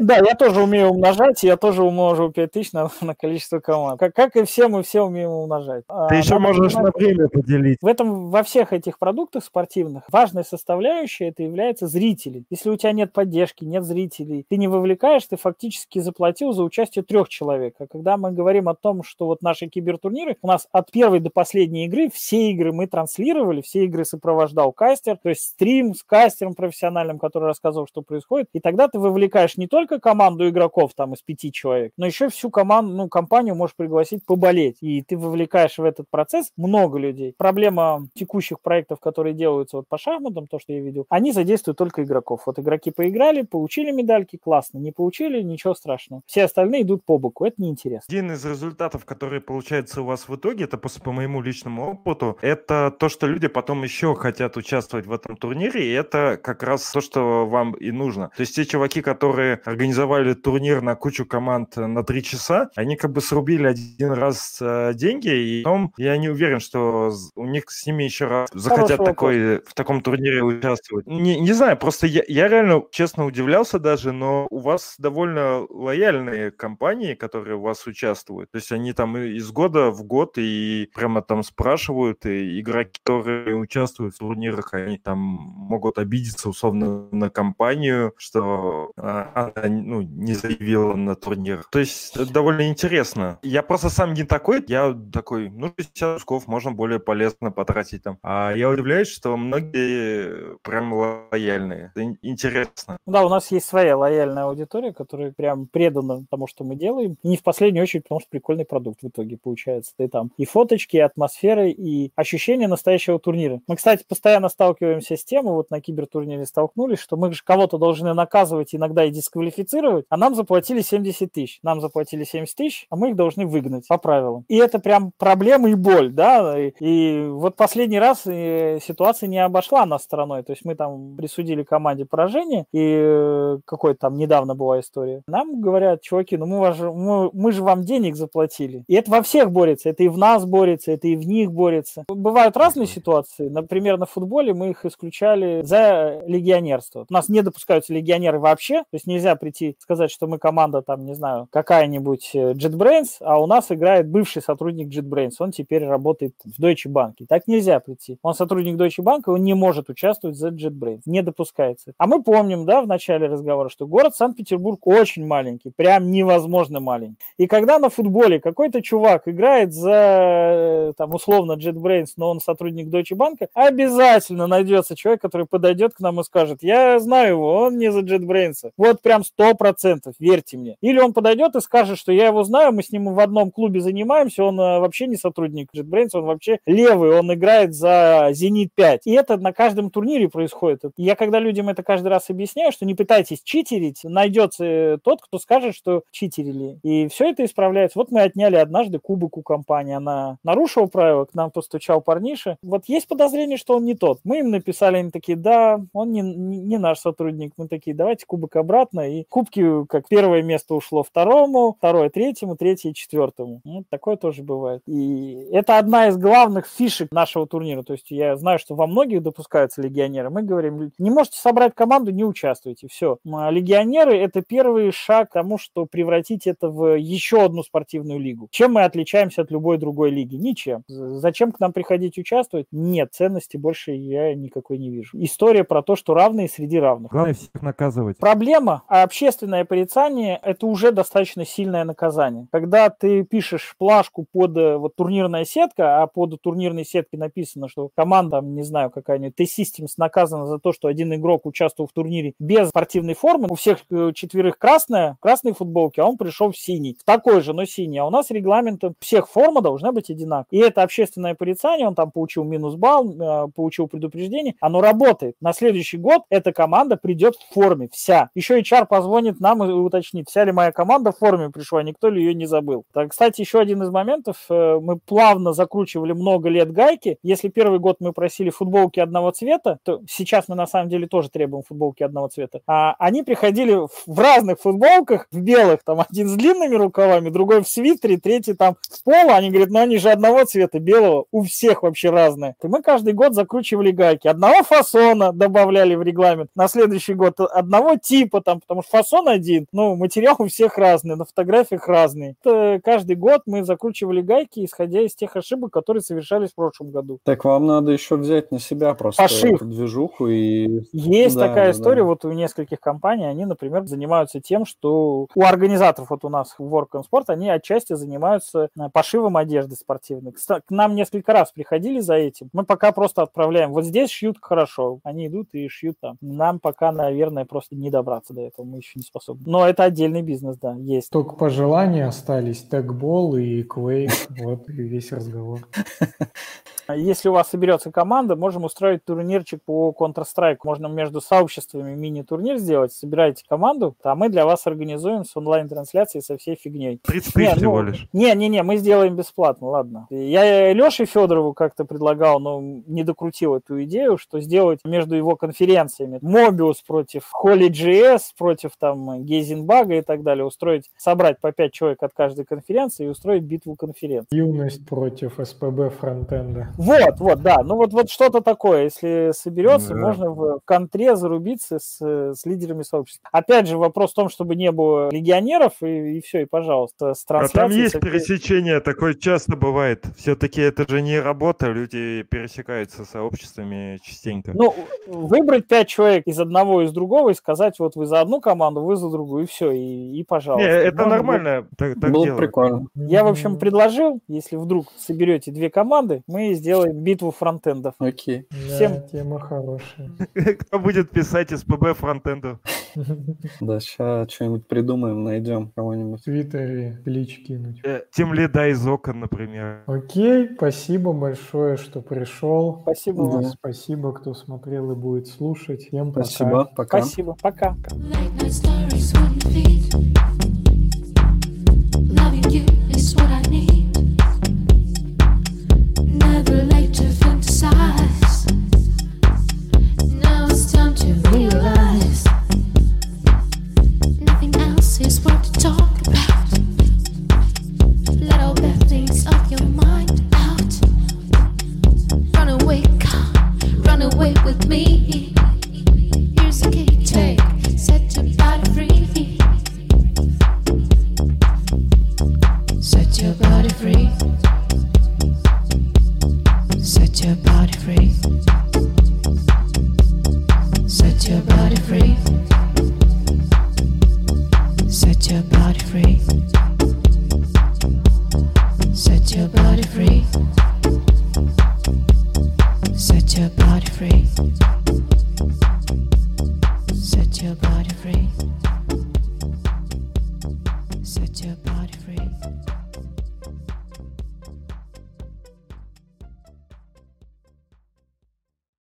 Да, я тоже умею умножать, я тоже умножу 5 тысяч на, на количество команд. Как, как и все, мы все умеем умножать. А Ты а, еще можешь понимать, на время поделить. В этом, во всех этих продуктах спортивных важная составляющая это является зрители. Если у тебя нет поддержки, нет зрителей, ты не вовлекаешь, ты фактически заплатил за участие трех человек. А когда мы говорим о том, что вот наши кибертурниры, у нас от первой до последней игры все игры мы транслировали, все игры сопровождал кастер, то есть стрим с кастером профессиональным, который рассказывал, что происходит. И тогда ты вовлекаешь не только команду игроков там из пяти человек, но еще всю команду, ну, компанию можешь пригласить поболеть. И ты вовлекаешь в этот процесс много людей. Проблема текущих проектов, которые делаются вот по шахматам, то, что я видел, они задействуют только игроков. Вот игроки поиграли, получили медальки, классно. Не получили, ничего страшного. Все остальные идут по боку. Это неинтересно. Один из результатов, который получается у вас в итоге, это по, по моему личному опыту, это то, что люди потом еще хотят участвовать в этом турнире, и это как раз то, что вам и нужно. То есть те чуваки, которые организовали турнир на кучу команд на три часа, они как бы срубили один раз э, деньги, и потом я не уверен, что у них с ними еще раз захотят такой, в таком турнире участвовать. Не, не знаю, просто я, я реально, честно, удивлялся даже, но у вас довольно лояльные компании, которые у вас участвуют. То есть они там из года в год и прямо там спрашивают, и игроки, которые участвуют в турнирах, они там могут обидеться условно на компанию, что а, она ну, не заявила на турнир. То есть это довольно интересно. Я просто сам не такой, я такой, ну, 50 русков можно более полезно потратить там. А я удивляюсь, что многие прям лояльные. Это интересно. Да, у нас есть своя лояльная аудитория, которая прям предана тому, что мы делаем. И не в последнюю очередь, потому что прикольный продукт в итоге получается. Ты там и фоточки, и атмосферой и ощущение настоящего турнира. Мы, кстати, постоянно сталкиваемся с тем, вот на кибертурнире столкнулись, что мы же кого-то должны наказывать, иногда и дисквалифицировать, а нам заплатили 70 тысяч. Нам заплатили 70 тысяч, а мы их должны выгнать по правилам. И это прям проблема и боль, да, и, и вот последний раз э, ситуация не обошла нас стороной, то есть мы там присудили команде поражение, и э, какой-то там недавно была история. Нам говорят, чуваки, ну мы, ваш, мы, мы же вам денег заплатили. И это во всех борется, это и в нас борется, это и в них борется. Бывают разные ситуации, например, на футболе мы их исключали за легионерство. У нас не допускаются легионеры вообще, то есть нельзя прийти сказать, что мы команда там, не знаю, какая-нибудь э, JetBrains, а у нас играет бывший сотрудник JetBrains, он теперь работает в Deutsche Bank. Так нельзя прийти. Он сотрудник Deutsche Bank, и он не может участвовать за JetBrains. Не допускается. А мы помним, да, в начале разговора, что город Санкт-Петербург очень маленький, прям невозможно маленький. И когда на футболе какой-то чувак играет за, там, условно, JetBrains, но он сотрудник Deutsche Bank, обязательно найдется человек, который подойдет к нам и скажет, я знаю его, он не за JetBrains. Вот прям сто процентов, верьте мне. Или он подойдет и скажет, что я его знаю, мы с ним в одном клубе занимаемся, он э, вообще не сотрудник JetBrains, он вообще левый, он играет за Зенит 5. И это на каждом турнире происходит. Я когда людям это каждый раз объясняю, что не пытайтесь читерить, найдется тот, кто скажет, что читерили. И все это исправляется. Вот мы отняли однажды кубок у компании, она нарушила правила, к нам постучал парниша. Вот есть подозрение, что он не тот. Мы им написали, они такие, да, он не, не наш сотрудник. Мы такие, давайте кубок обратно. И кубки, как первое место ушло второму, второе третьему, третье четвертому. Ну, такое тоже бывает. И это одна из главных фишек нашего турнира. То есть я знаю, что во многих допускаются легионеры. Мы говорим, не можете собрать команду, не участвуйте. Все. А легионеры – это первый шаг к тому, что превратить это в еще одну спортивную лигу. Чем мы отличаемся от любой другой лиги? Ничем. Зачем к нам приходить участвовать? Нет, ценности больше я никакой не вижу. История про то, что равные среди равных. Главное всех наказывать. Проблема, а общественное порицание – это уже достаточно сильное наказание. Когда ты пишешь плашку под э, вот, турнирная сетка, а под турнирной сеткой написано, что команда, не знаю, какая-нибудь T-Systems наказана за то, что один игрок участвовал в турнире без спортивной формы, у всех э, четверых красная, красные футболки, а он пришел в синий, в такой же, но синий. А у нас регламентом всех форма должна быть одинаковая. И это общественное порицание, он там получил минус балл, э, получил предупреждение, оно работает. На следующий год эта команда придет в форме, вся. Еще HR позвонит нам и уточнит, вся ли моя команда в форме пришла, никто ли ее не забыл. Так, кстати, еще один из моментов, э, мы плавно закручивали много лет гайки. Если первый год мы просили футболки одного цвета, то сейчас мы на самом деле тоже требуем футболки одного цвета. А они приходили в разных футболках, в белых, там один с длинными рукавами, другой в свитере, третий там в поло. Они говорят, ну они же одного цвета, белого, у всех вообще разные. И мы каждый год закручивали гайки. Одного фасона добавляли в регламент, на следующий год одного типа там, потому что фасон один, ну материал у всех разный, на фотографиях разный. Это каждый год мы закручивали гайки, исходя из тех ошибок, которые совершались в прошлом году. Так вам надо еще взять на себя просто Пошив. эту движуху и... Есть Да, такая да, история, да. вот у нескольких компаний, они, например, занимаются тем, что у организаторов вот у нас в Work on Sport, они отчасти занимаются э, пошивом одежды спортивной. К нам несколько раз приходили за этим. Мы пока просто отправляем. Вот здесь шьют хорошо. Они идут и шьют там. Нам пока, наверное, просто не добраться до этого. Мы еще не способны. Но это отдельный бизнес, да, есть. Только пожелания остались. Тегбол и Quake. Вот и весь разговор. Если у вас соберется команда, можем устроить турнирчик по Counter-Strike. Можно между сообществами мини-турнир сделать. Собирайте команду, а мы для вас организуем с онлайн-трансляцией со всей фигней. 30 тысяч Не, всего ну, лишь. Не-не-не, мы сделаем бесплатно, ладно. Я Леше Федорову как-то предлагал, но не докрутил эту идею, что сделать между его конференциями Mobius против Holy GS, против там Гейзенбага и так далее, устроить, собрать по 5 человек от каждой конференции и устроить битву конференций. Юность против СПБ фронтенда. Вот, вот, да, ну вот, вот что-то такое, если соберется, Да. можно в контре зарубиться с, с лидерами сообщества. Опять же, вопрос в том, чтобы не было легионеров, и, и все, и пожалуйста, с А там есть пересечение, такое часто бывает. Все-таки это же не работа, люди пересекаются сообществами частенько. Ну, выбрать пять человек из одного и из другого и сказать, вот вы за одну команду, вы за другую, и все, и, и не, пожалуйста. это Можно нормально, так, так Было бы делать. прикольно. Я, в общем, предложил, если вдруг соберете две команды, мы сделаем битву фронтендов. Окей. Да, Всем- тема хорошая. Кто будет писать СПБ фронтенду? Да, сейчас что-нибудь придумаем, найдем В кого-нибудь. Твиттере клич кинуть. Э, Тем лида из окон, например. Окей. Окей, спасибо большое, что пришел. Спасибо да. вам. Спасибо, кто смотрел и будет слушать. Всем пока. Спасибо, пока. Спасибо, пока.